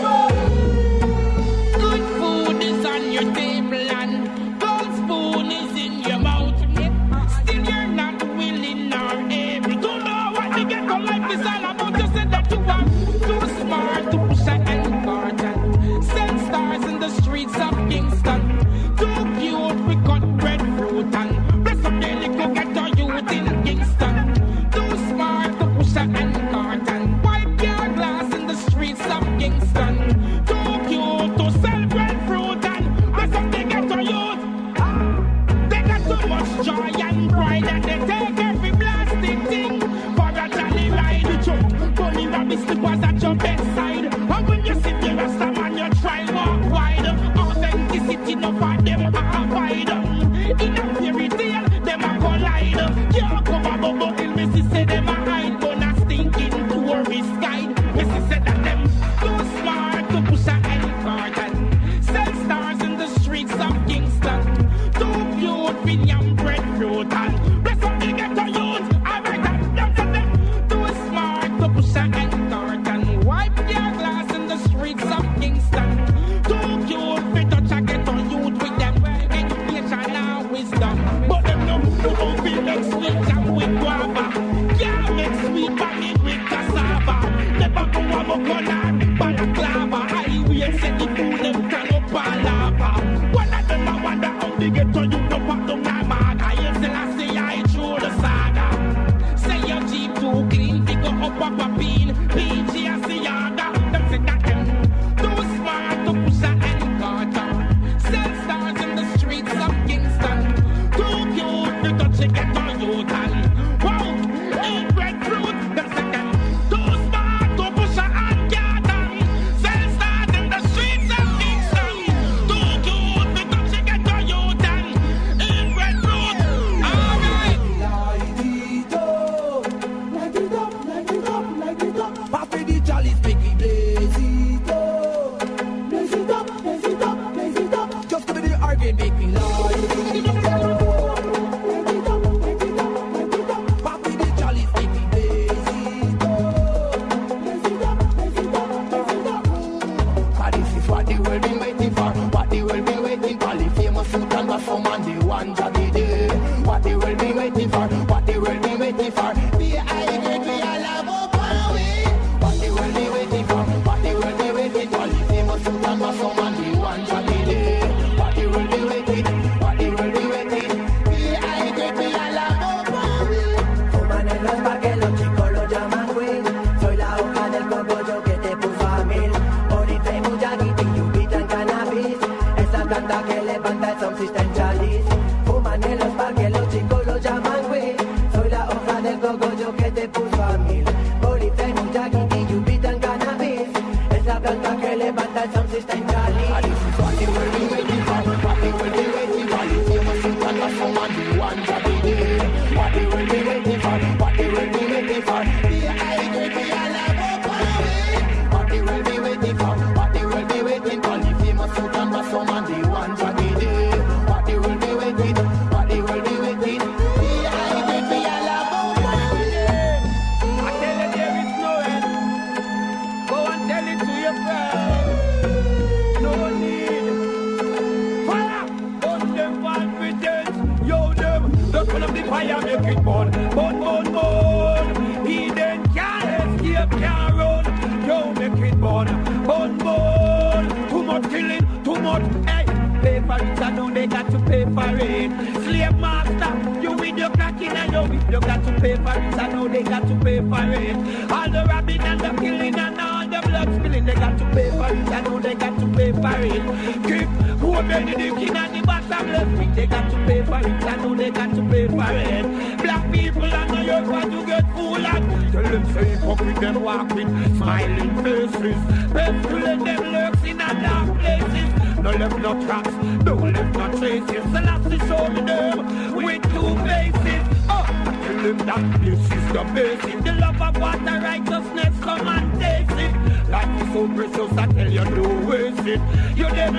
is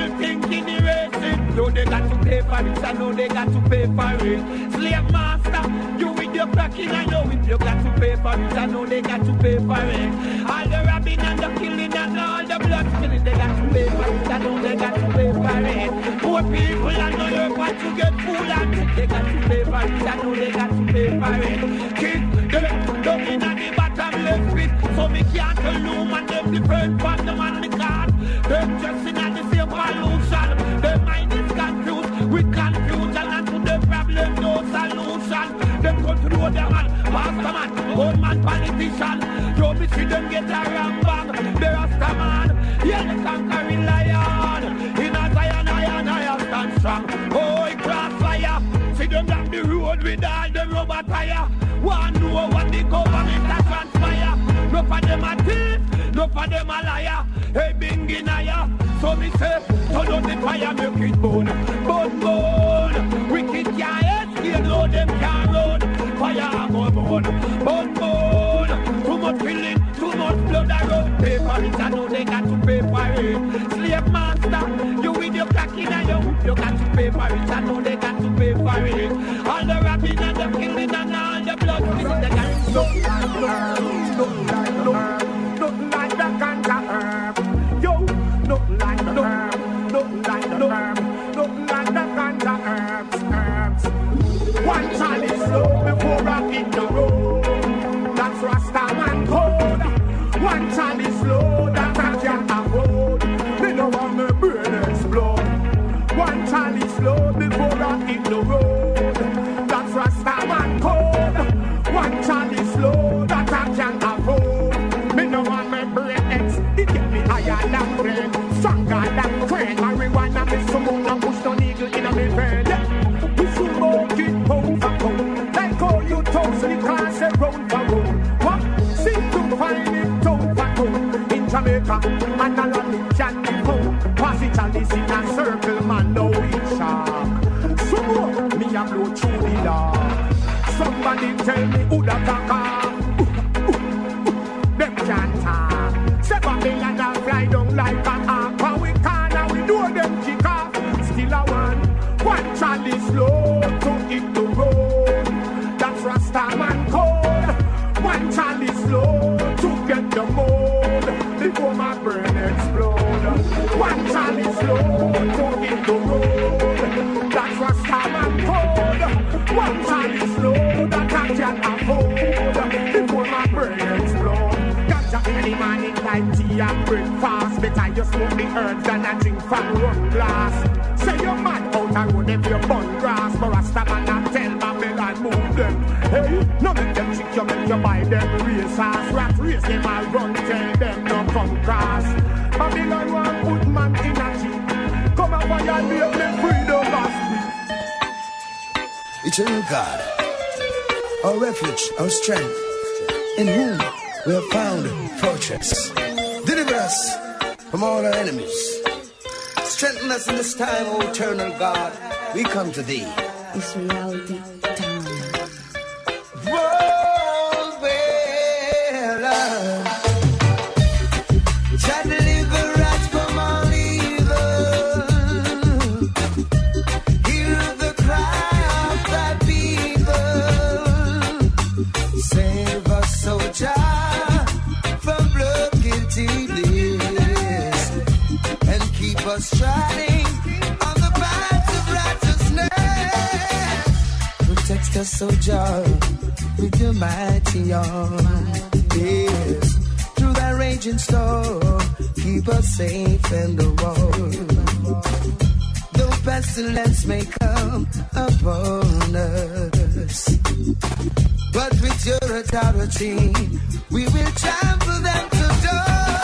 You devil thinking erase it. No, they got to pay for it, I know they got to pay for it. Slave master, you with your cracking, I know it. You got to pay for it, I know they got to pay for it. All the robbing and the killing and all the blood spilling, they got to pay for it, I know they got to pay for it. Poor people, I know you're about to get fool and they got to pay for it, I know they got to pay for it. Kick them down in the bottomless pit, so me can't loom and them different from them and the card. Them just in the same pollution. Their mind is confused with confusion and to the problem no solution. Them through their man, pastor man, old man politician. Don't me see them get a ram bang. They're a man, yeah the conquering lion. In a Zion, iron, iron stand strong. Oh, it cross. See them down the road with all them rubber tire. One know what the government a transpire. No for them a thief, no for them a liar. Hey, binginaya. So me say, turn on the fire, make it burn, burn, burn. Wicked can't escape, no them can't run. Fire go burn, burn, burn. Too much killing, too much blood I run. Pay for it, I know they got to pay for it. Slave master, you with your cracking and hoop, you got to pay for it. I know they got to pay for it. All the robbing and the killing and all the blood, they got to look like, look, look like, look like the ganja look like the uh, herbs, herbs. One time is slow before I hit the Jamaica, and a lot of candy pound. Pass it and in a circle, man, no it shark. So me a blow through the dark. Somebody tell me who in the morning like tea and breakfast. Better you smoke the herbs than a drink from rum glass. Say you're mad out a road if you burn grass. But Rasta man not tell Babylon move them. Hey, no make them trick you, make you buy them race ass. Rat race them all run, tell them no come cross. Babylon want put man in a jeep. Come and violate me freedom of speech. Eternal God, our refuge, our strength, in whom we have found fortress. Deliver us from all our enemies. Strengthen us in this time, O eternal God. We come to thee. It's reality O with your mighty arm. Yes, through that raging storm, keep us safe in the road. Though pestilence may come upon us, but with your authority, we will trample them to dust.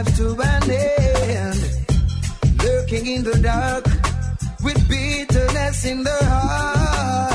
Lives to an end. Lurking in the dark with bitterness in the heart.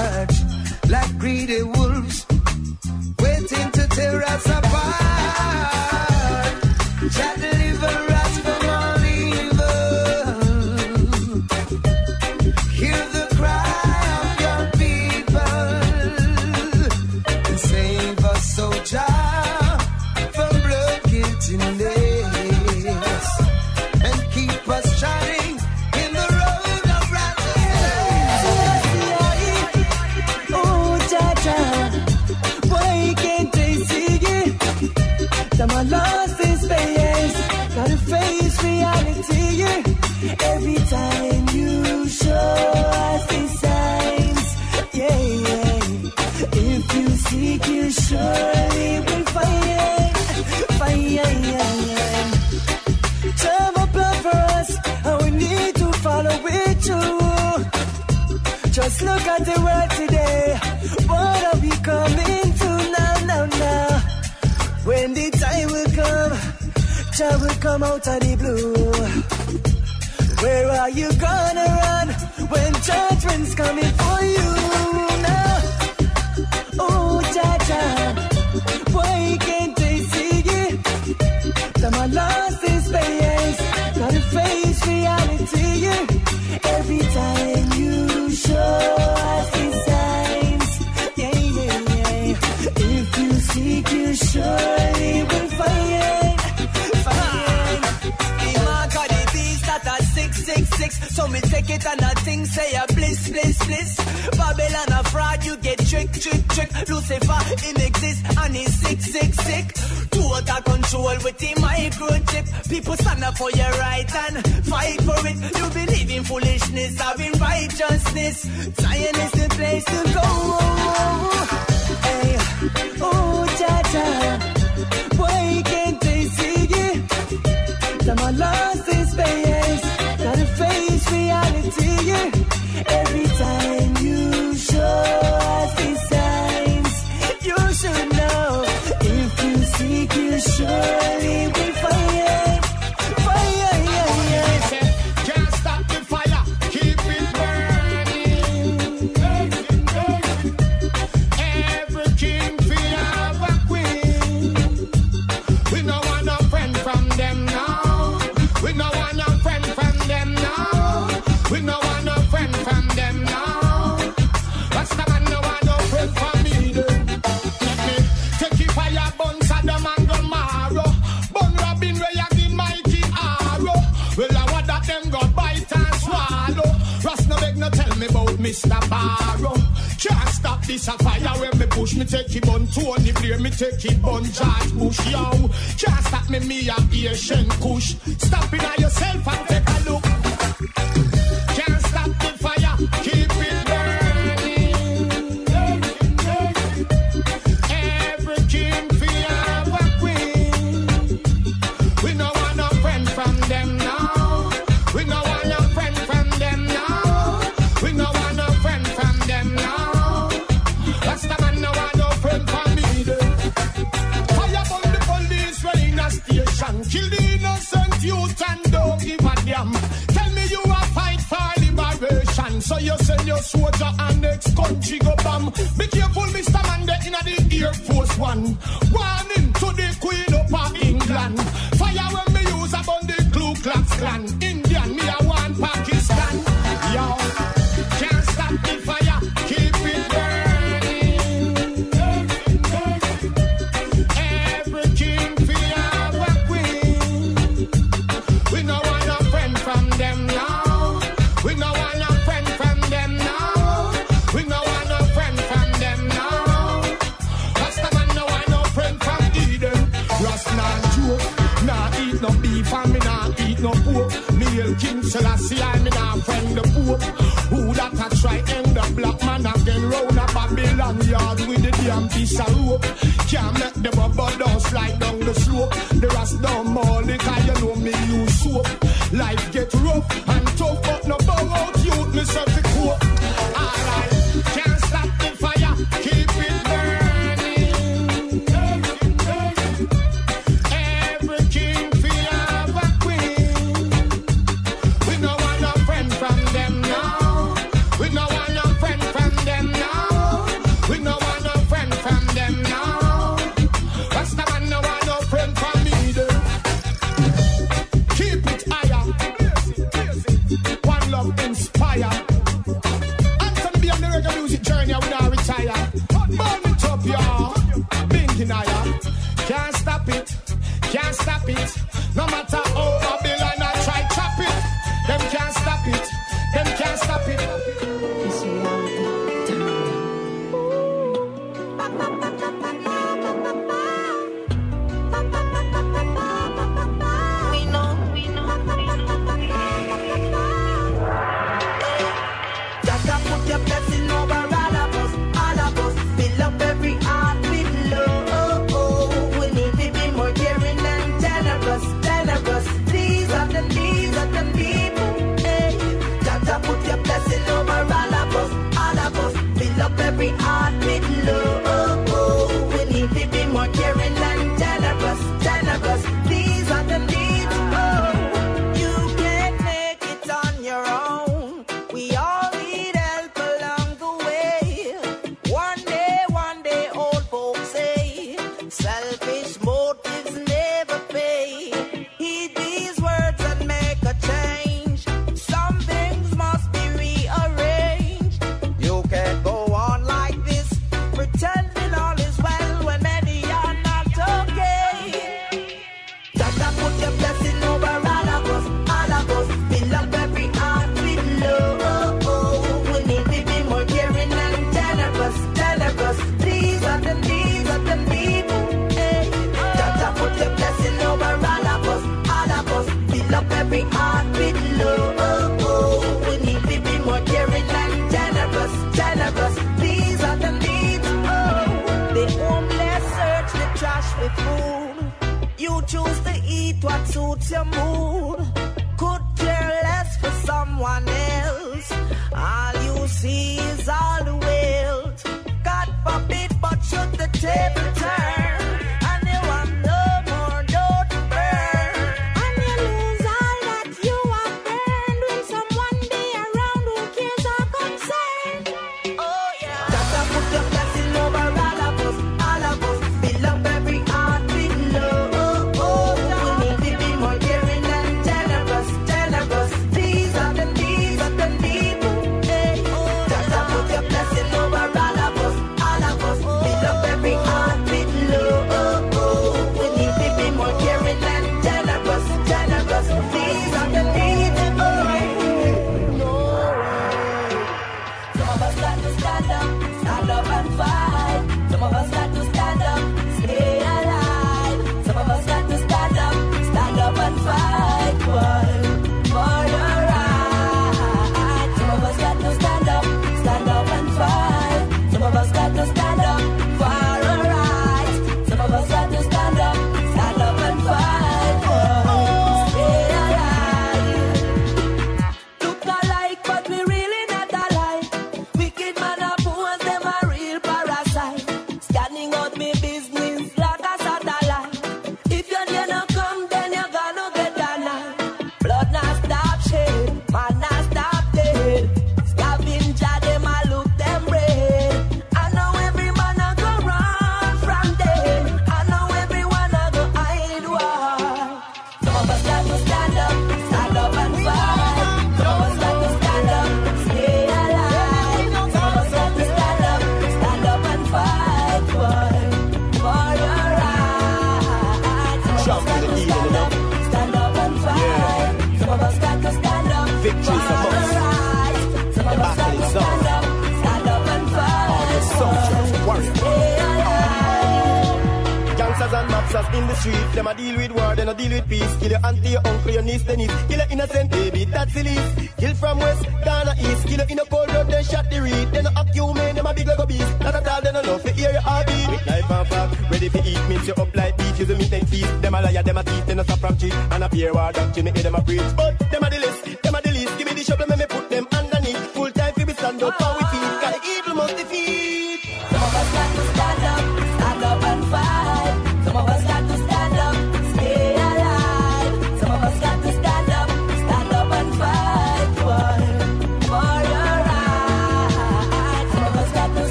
Hear them a preach.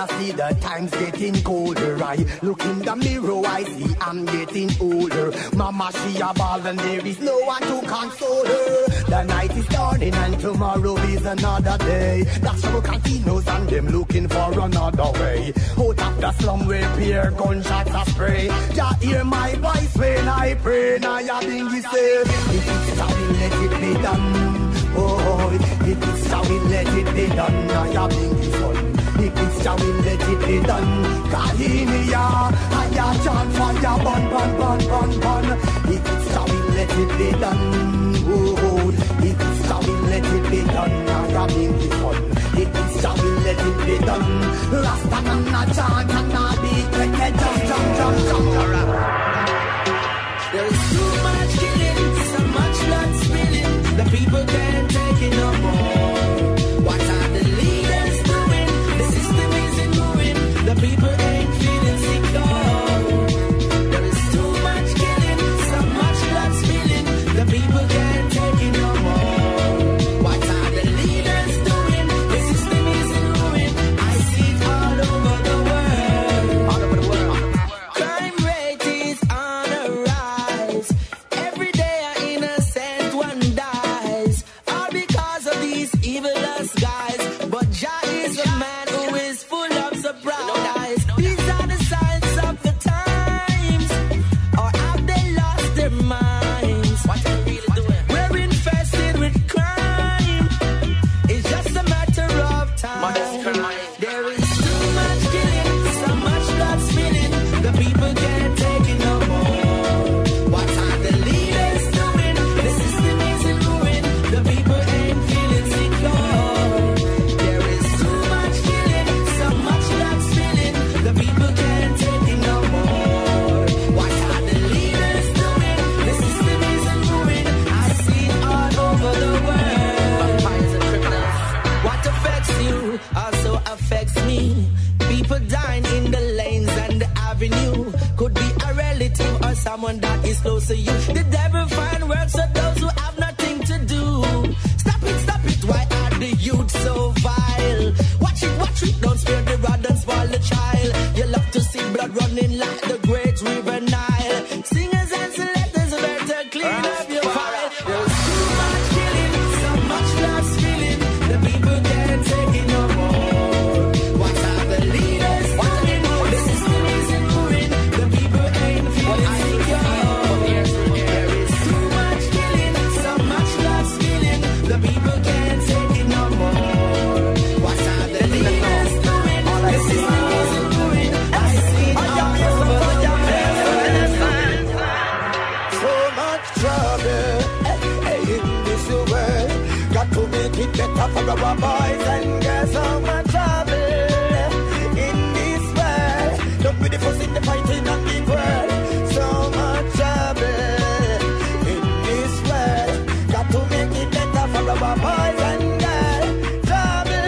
I see the time's getting colder. I look in the mirror, I see I'm getting older. Mama, she a ball and there is no one to console her. The night is dawning and tomorrow is another day. That's for casinos and them looking for another way. Out of the slum where peer gunshots are spray. Ya hear my voice when I pray. Now ya you say, if it's a will, let it be done. Oh, if it's a will, let it be done. Now ya dingy there is too much killing, so much blood spilling. The people can't take it no more. our boys and girls so much trouble in this world. Don't be the fuss in the fighting and the world. So much trouble in this world. Got to make it better for our boys and girls. Trouble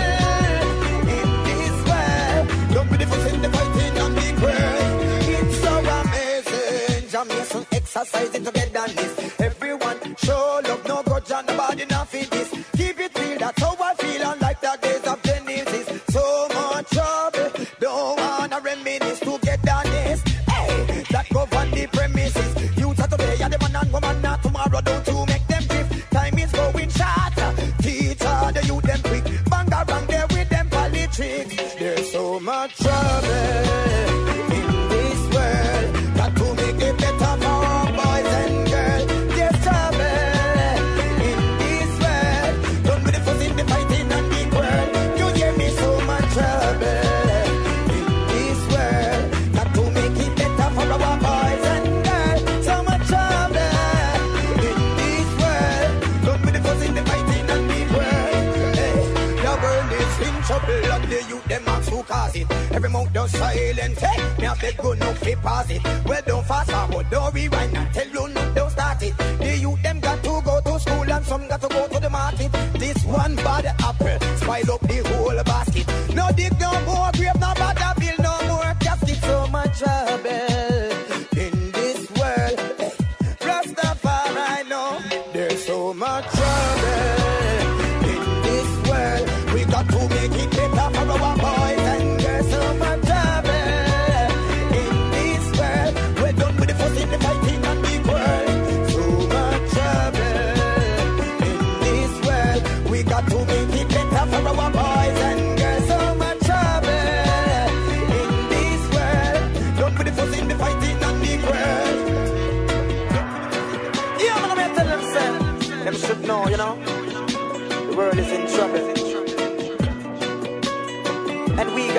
in this world. Don't be the fuss in the fighting and the world. It's so amazing. Jamaican exercising togetherness. Does silent. Hey, me a beg no fi pause it. Well, don't fast forward, don't rewind and tell you no, don't start it. The youth them got to go to school and some got to go to the market. This one bad apple spoil up the whole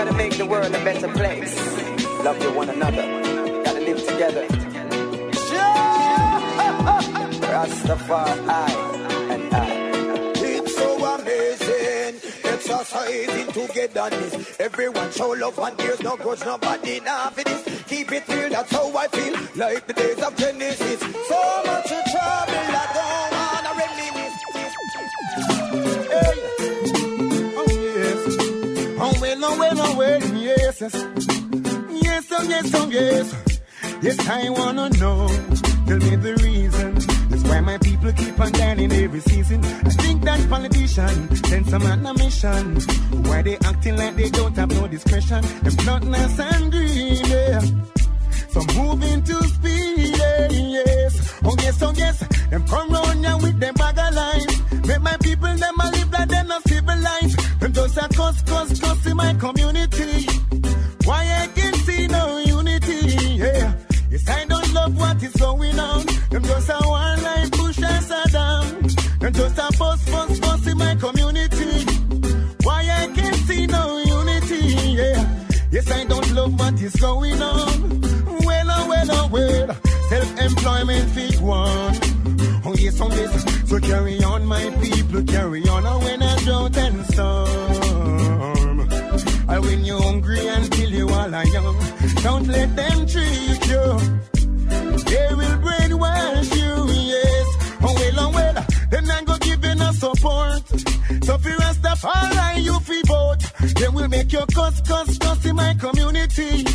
gotta make the world a better place. Love you one another. Gotta live together. Rastafari and I. It's so amazing. Exercising togetherness. Everyone show love and there's no grudge, nobody now for this. Keep it real, that's how I feel. Like the days of Genesis. So much trouble, I don't yes. Yes, yes oh yes, oh yes. Yes, I wanna know. Tell me the reason. That's why my people keep on dying every season. I think that politicians send some on a mission. Why they acting like they don't have no discretion? Them bloodless and green, yeah. So moving to speed, yeah, yes. Oh yes, oh yes. Them come round here with them bag of lines. Make my people them a live like them not civilized. Them just a cuss, cuss, cuss in my community. Just a fuss, fuss, fuss in my community. Why I can't see no unity, yeah. Yes, I don't love what is going on. Well, oh, well, oh, well. Self-employment fig one. Oh, yes, oh, yes. So carry on, my people, carry on. Oh, when I drought and storm. I when you're hungry until you all are young. Don't let them treat you. They will brainwash well. Then I go give you no support. So if you Rastafari, you feel vote. Will make your cuss, cuss, cuss in my community.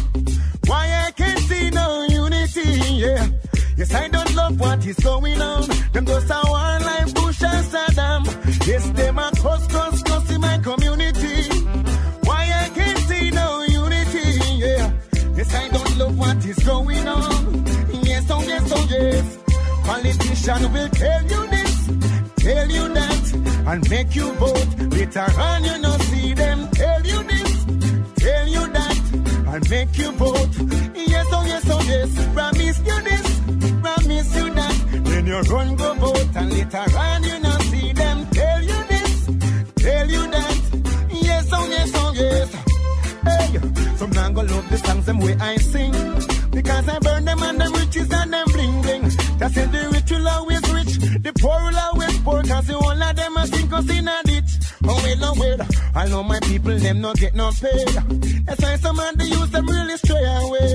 Why I can't see no unity, yeah. Yes, I don't love what is going on. Them just a war like Bush and Saddam. Yes, them a cuss, cuss, cuss in my community. Why I can't see no unity, yeah. Yes, I don't love what is going on. Yes, oh yes, oh yes. Politician will tell you tell you that, and make you vote. Later on, you know, see them tell you this, tell you that, and make you vote. Yes, oh yes, oh yes. Promise you this, promise you that. Then you run go vote, and later on, you know, see them tell you this, tell you that. Yes, oh yes, oh yes. Hey, some man go love the songs them way I sing. Because I burn them and them riches and them bling bling. That's it, the rich will I know my people, them not get no pay. That's why some of the youth them really stray away.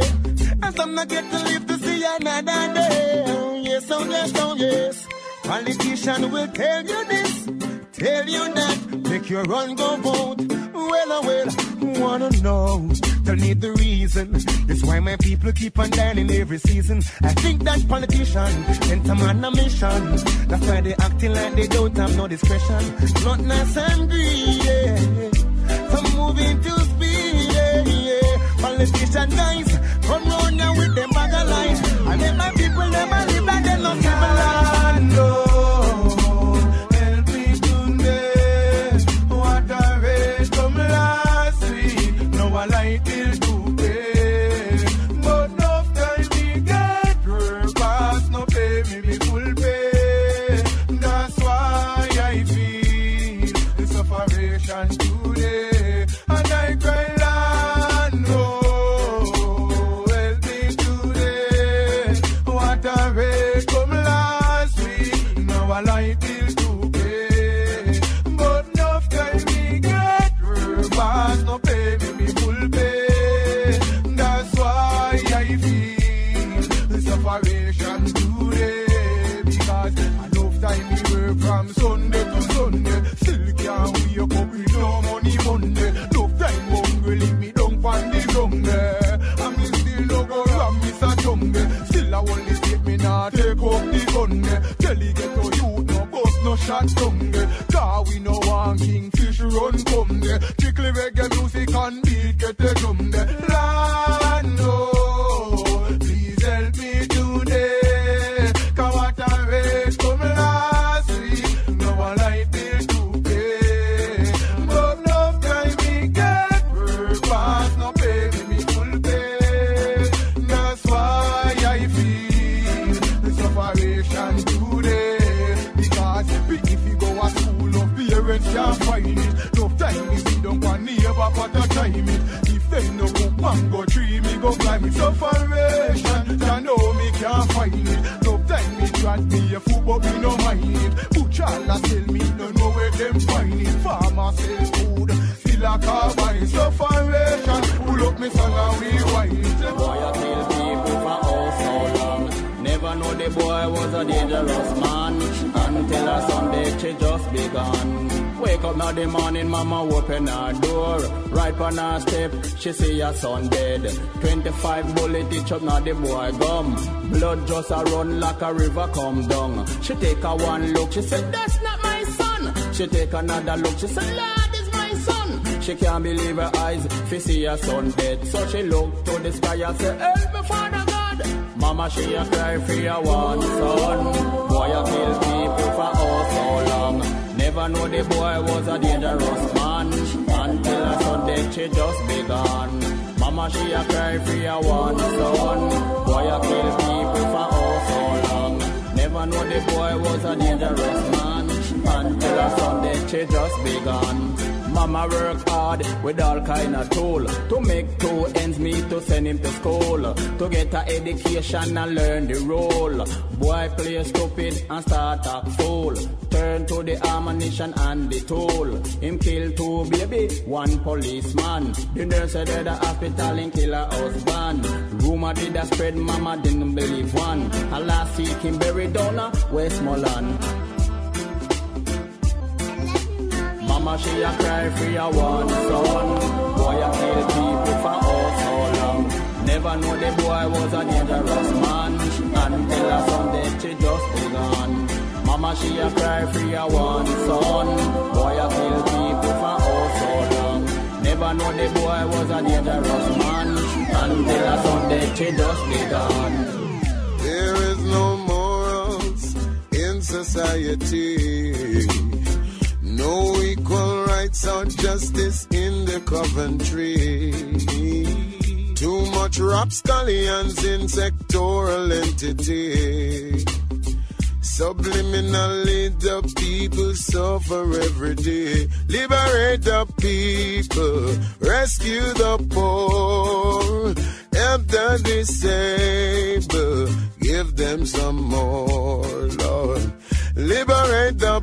And some not get to live to see another day. Yes, oh yes, oh yes. Politician will tell you this, tell you that. Make your run go vote. Well, oh well, wanna know. Me the reason. It's why my people keep on dying every season. I think that politicians them on a mission. That's why they acting like they don't have no discretion. Gluttonous and greedy. Some moving to speed. Yeah, yeah. Politician guys parents can't find it. No time me don't want neighbor but a time it. If they no cook mango tree, me go climb it. Separation, ya know me can't find it. No time me try me a food, but me no mind it. Butcher la sell me, no know where them find it. Farmer sell food, still a carbine. Separation, pull up me song and rewind it. Boy, I tell people for oh so long. Never know the boy was a dangerous man. Until a Sunday she just begun. Wake up now the morning, mama open her door. Right on her step, she see her son dead. 25 bullet each up now the boy gum. Blood just a run like a river come down. She take a one look, she said, that's not my son. She take another look, she said, Lord is my son. She can't believe her eyes, fi see her son dead. So she look to the sky and say, help me Father God. Mama she a cry for your one son. Boy a kill people for oh so long. Never know the boy was a dangerous man. Until a Sunday she just begun. Mama she a cry for your one son. Boy a kill people for oh so long. Never know the boy was a dangerous man. Until a Sunday she just begun. Mama work hard with all kind of tool to make two ends meet to send him to school to get a education and learn the role. Boy play stupid and start a fool. Turn to the ammunition and the tool. Him kill two baby, one policeman. The nurse said the hospital and kill her husband. Rumor did a spread, mama didn't believe one. A last week him buried down Westmoreland. Mama she a cry for your one son. Boy a kill people for oh so long. Never know the boy was a dangerous man. Until a Sunday she just begun. Mama she a cry for your one son. Boy a kill people for oh so long. Never know the boy was a dangerous man. Until a Sunday she just begun. There is no morals in society. No equal rights or justice in the Coventry. Too much rapscallions in sectoral entity. Subliminally, the people suffer every day. Liberate the people, rescue the poor, help the disabled, give them some more, Lord. Liberate the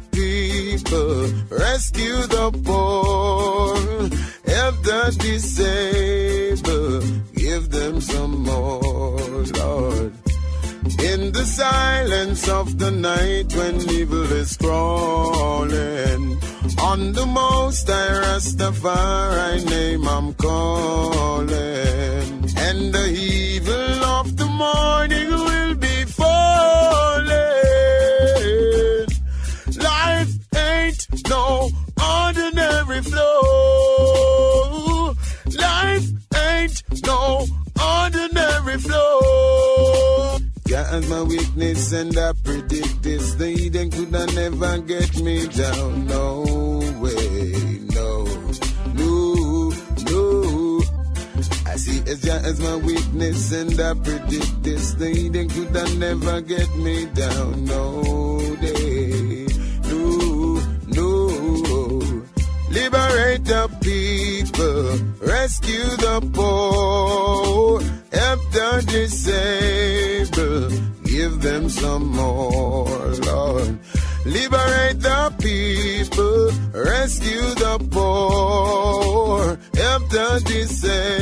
people, rescue the poor, help the disabled, give them some more, Lord. In the silence of the night when evil is crawling, on the most I rest Rastafari name I'm calling, and the evil of the morning will no ordinary flow. Life ain't no ordinary flow. God is my weakness and I predict this. The Eden could have never get me down. No way, no, no, no. I see as Jah as my weakness and I predict this. The Eden could have never get me down. No day, the people, rescue the poor, help the disabled, give them some more, Lord. Liberate the people, rescue the poor, help the disabled,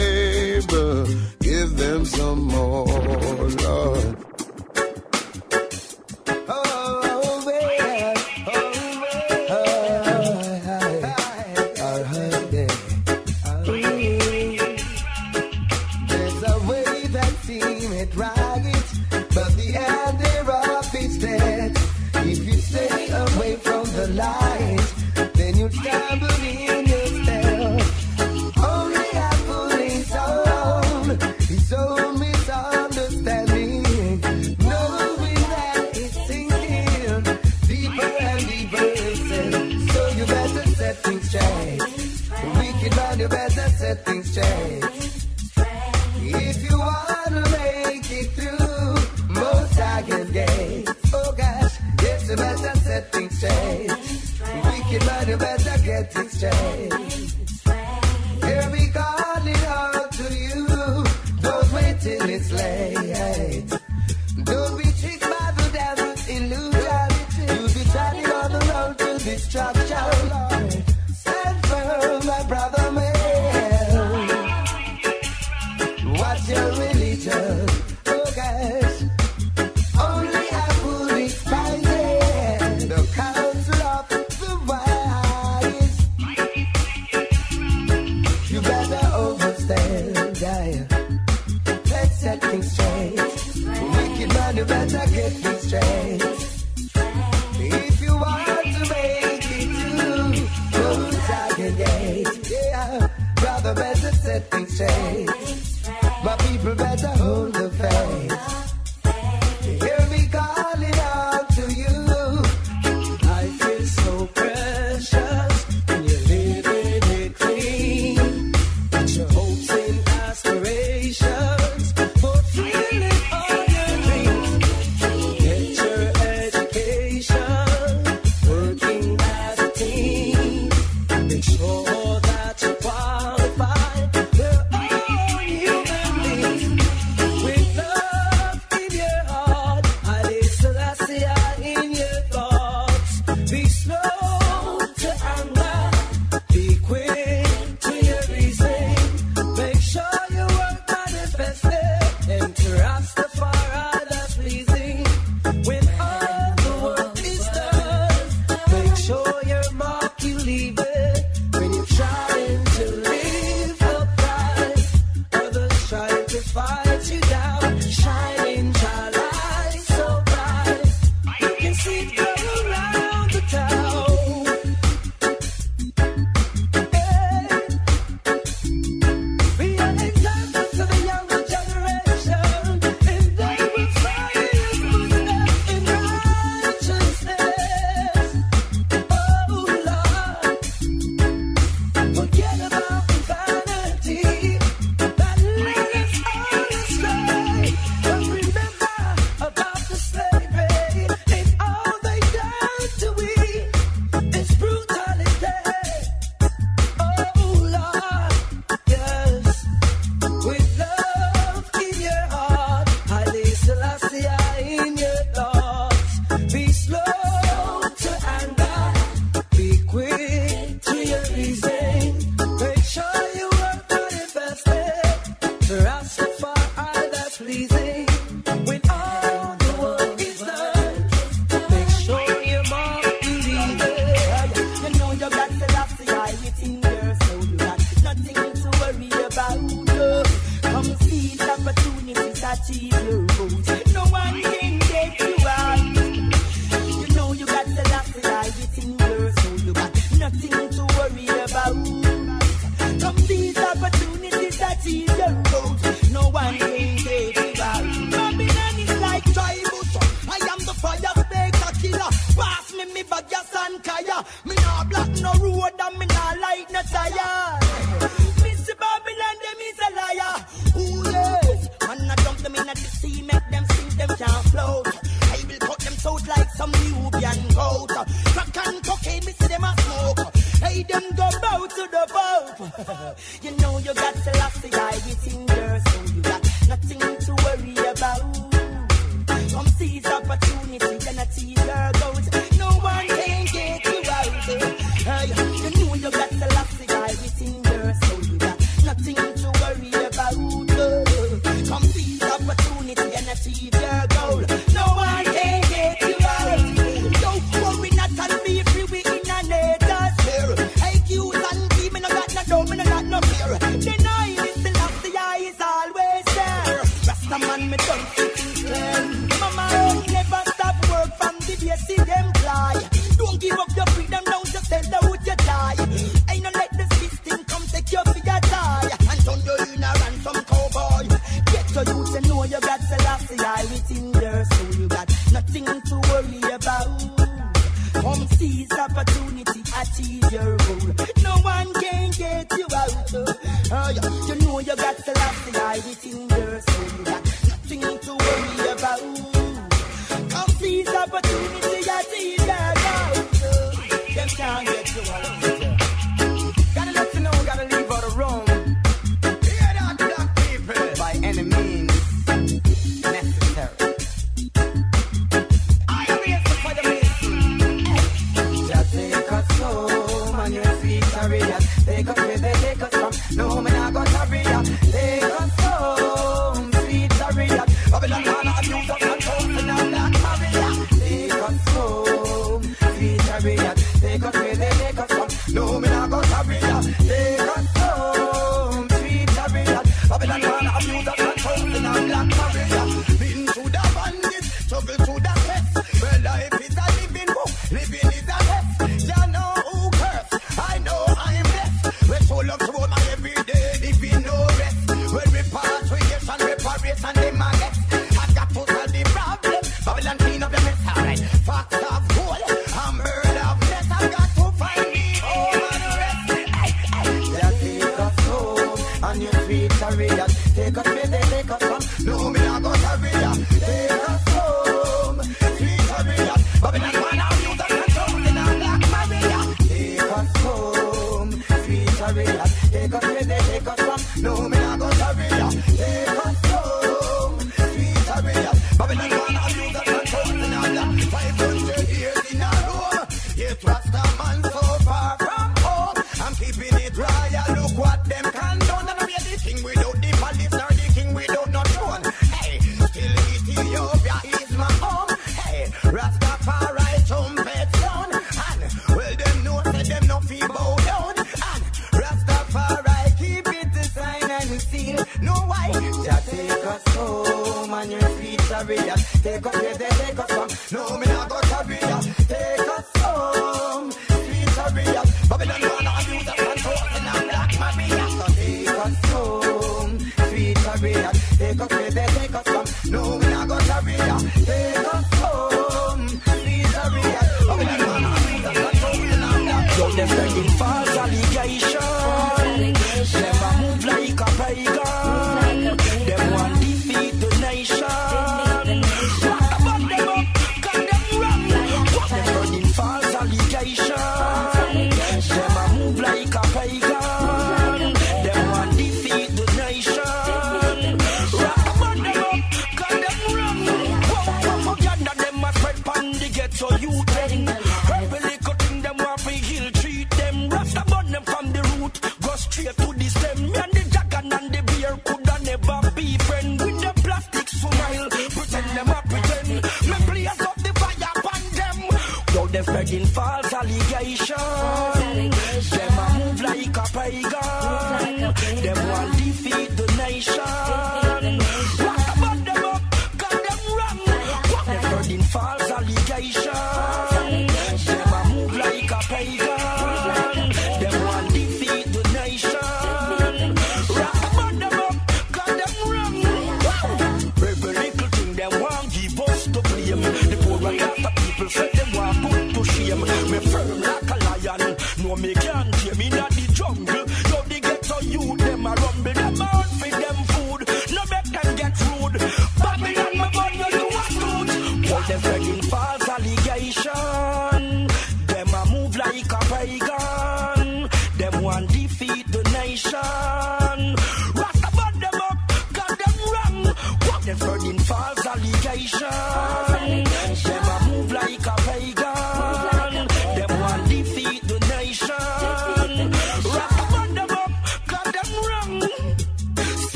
No man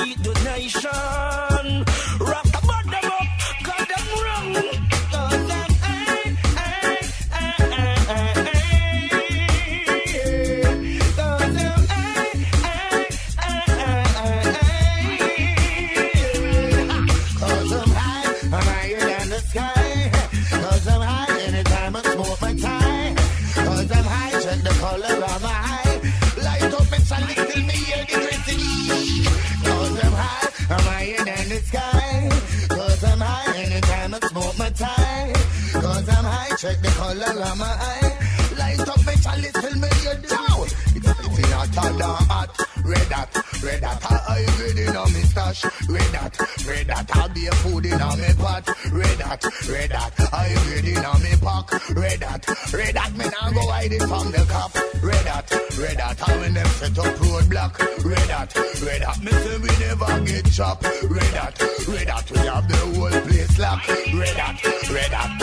The Rock Check the color of my eye. Light up my chalice, fill me your down. It's pretty hot, hot, hot. Red hot, red hot, I ready in on me stash. Red hot, red hot, I be a food in on me pot. Red hot, red hot, I ready in on me pack. Red hot, red hot, me now go hide it from the cop. Red hot, red hot, I when them set up roadblock. Red hot, red hot, me say we never get chopped. Red hot, red hot, we have the whole place locked. Red hot, red hot.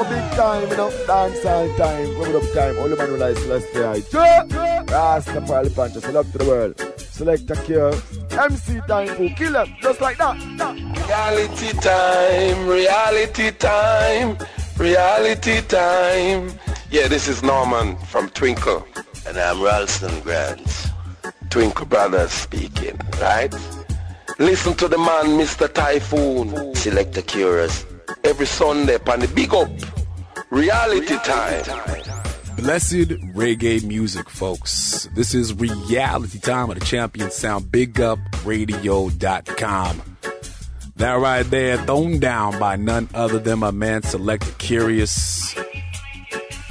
Real time, a big time, you know, dance all time, rub it up time, all the man who likes Celestia. Rastafari punches, I love to the world. Select a cure, MC time, who kill them, just like that. Reality time, reality time, reality time. Yeah, this is Norman from Twinkle. And I'm Ralston Grant. Twinkle Brothers speaking, right? Listen to the man, Mr. Typhoon. Select the Kurious. Every Sunday upon the Big Up. Reality time. Blessed reggae music, folks. This is reality time of the champion sound. BigUpRadio.com. That right there, thrown down by none other than my man Selected Kurious.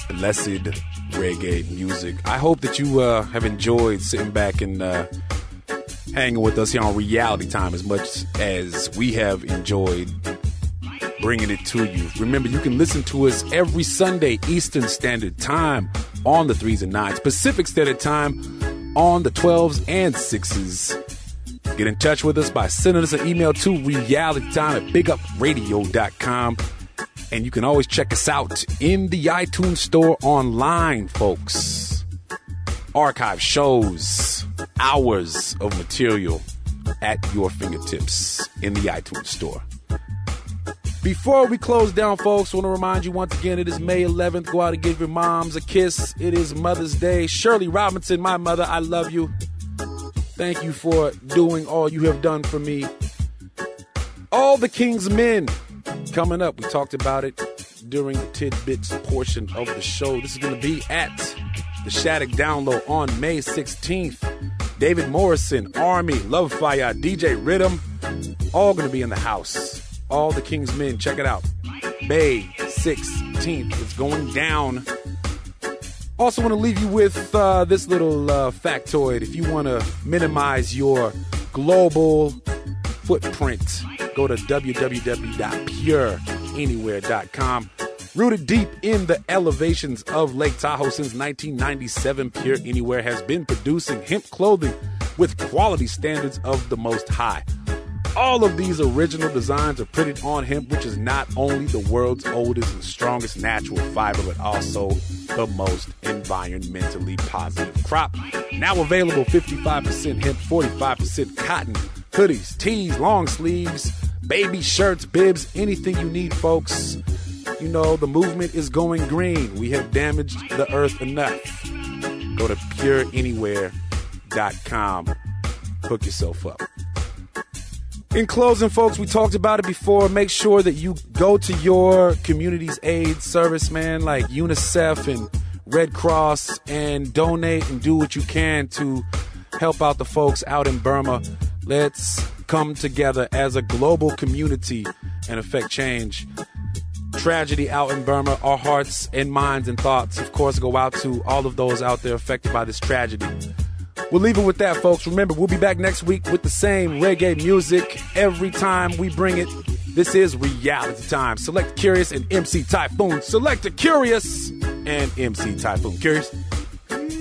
Blessed reggae music. I hope that you uh, have enjoyed sitting back and uh, hanging with us here on Reality Time as much as we have enjoyed bringing it to you. Remember, you can listen to us every Sunday, Eastern Standard Time on the 3s and 9s, Pacific Standard Time on the 12s and 6s. Get in touch with us by sending us an email to realitytime at bigupradio.com. And you can always check us out in the iTunes store online, folks. Archive shows, hours of material at your fingertips in the iTunes store. Before we close down, folks, I want to remind you once again it is May 11th. Go out and give your moms a kiss. It is Mother's Day. Shirley Robinson, my mother, I love you. Thank you for doing all you have done for me. All the King's Men coming up. We talked about it during the tidbits portion of the show. This is going to be at the Shattuck Down Low on May 16th. David Morrison, Army, Love Fire, DJ Rhythm, all going to be in the house. All the King's Men, check it out. May 16th. It's going down. Also, want to leave you with uh, this little uh, factoid. If you want to minimize your global footprint, go to www.pureanywhere.com. Rooted deep in the elevations of Lake Tahoe since 1997, Pure Anywhere has been producing hemp clothing with quality standards of the most high. All of these original designs are printed on hemp, which is not only the world's oldest and strongest natural fiber, but also the most environmentally positive crop. Now available 55% hemp, 45% cotton, hoodies, tees, long sleeves, baby shirts, bibs, anything you need, folks. You know, the movement is going green. We have damaged the earth enough. Go to pureanywhere.com. Hook yourself up. In closing, folks, we talked about it before. Make sure that you go to your community's aid service, man, like UNICEF and Red Cross, and donate and do what you can to help out the folks out in Burma. Let's come together as a global community and affect change. Tragedy out in Burma, our hearts and minds and thoughts, of course, go out to all of those out there affected by this tragedy. We'll leave it with that, folks. Remember, we'll be back next week with the same reggae music every time we bring it. This is reality time. Select Kurious and MC Typhoon. Select Kurious and MC Typhoon. Kurious?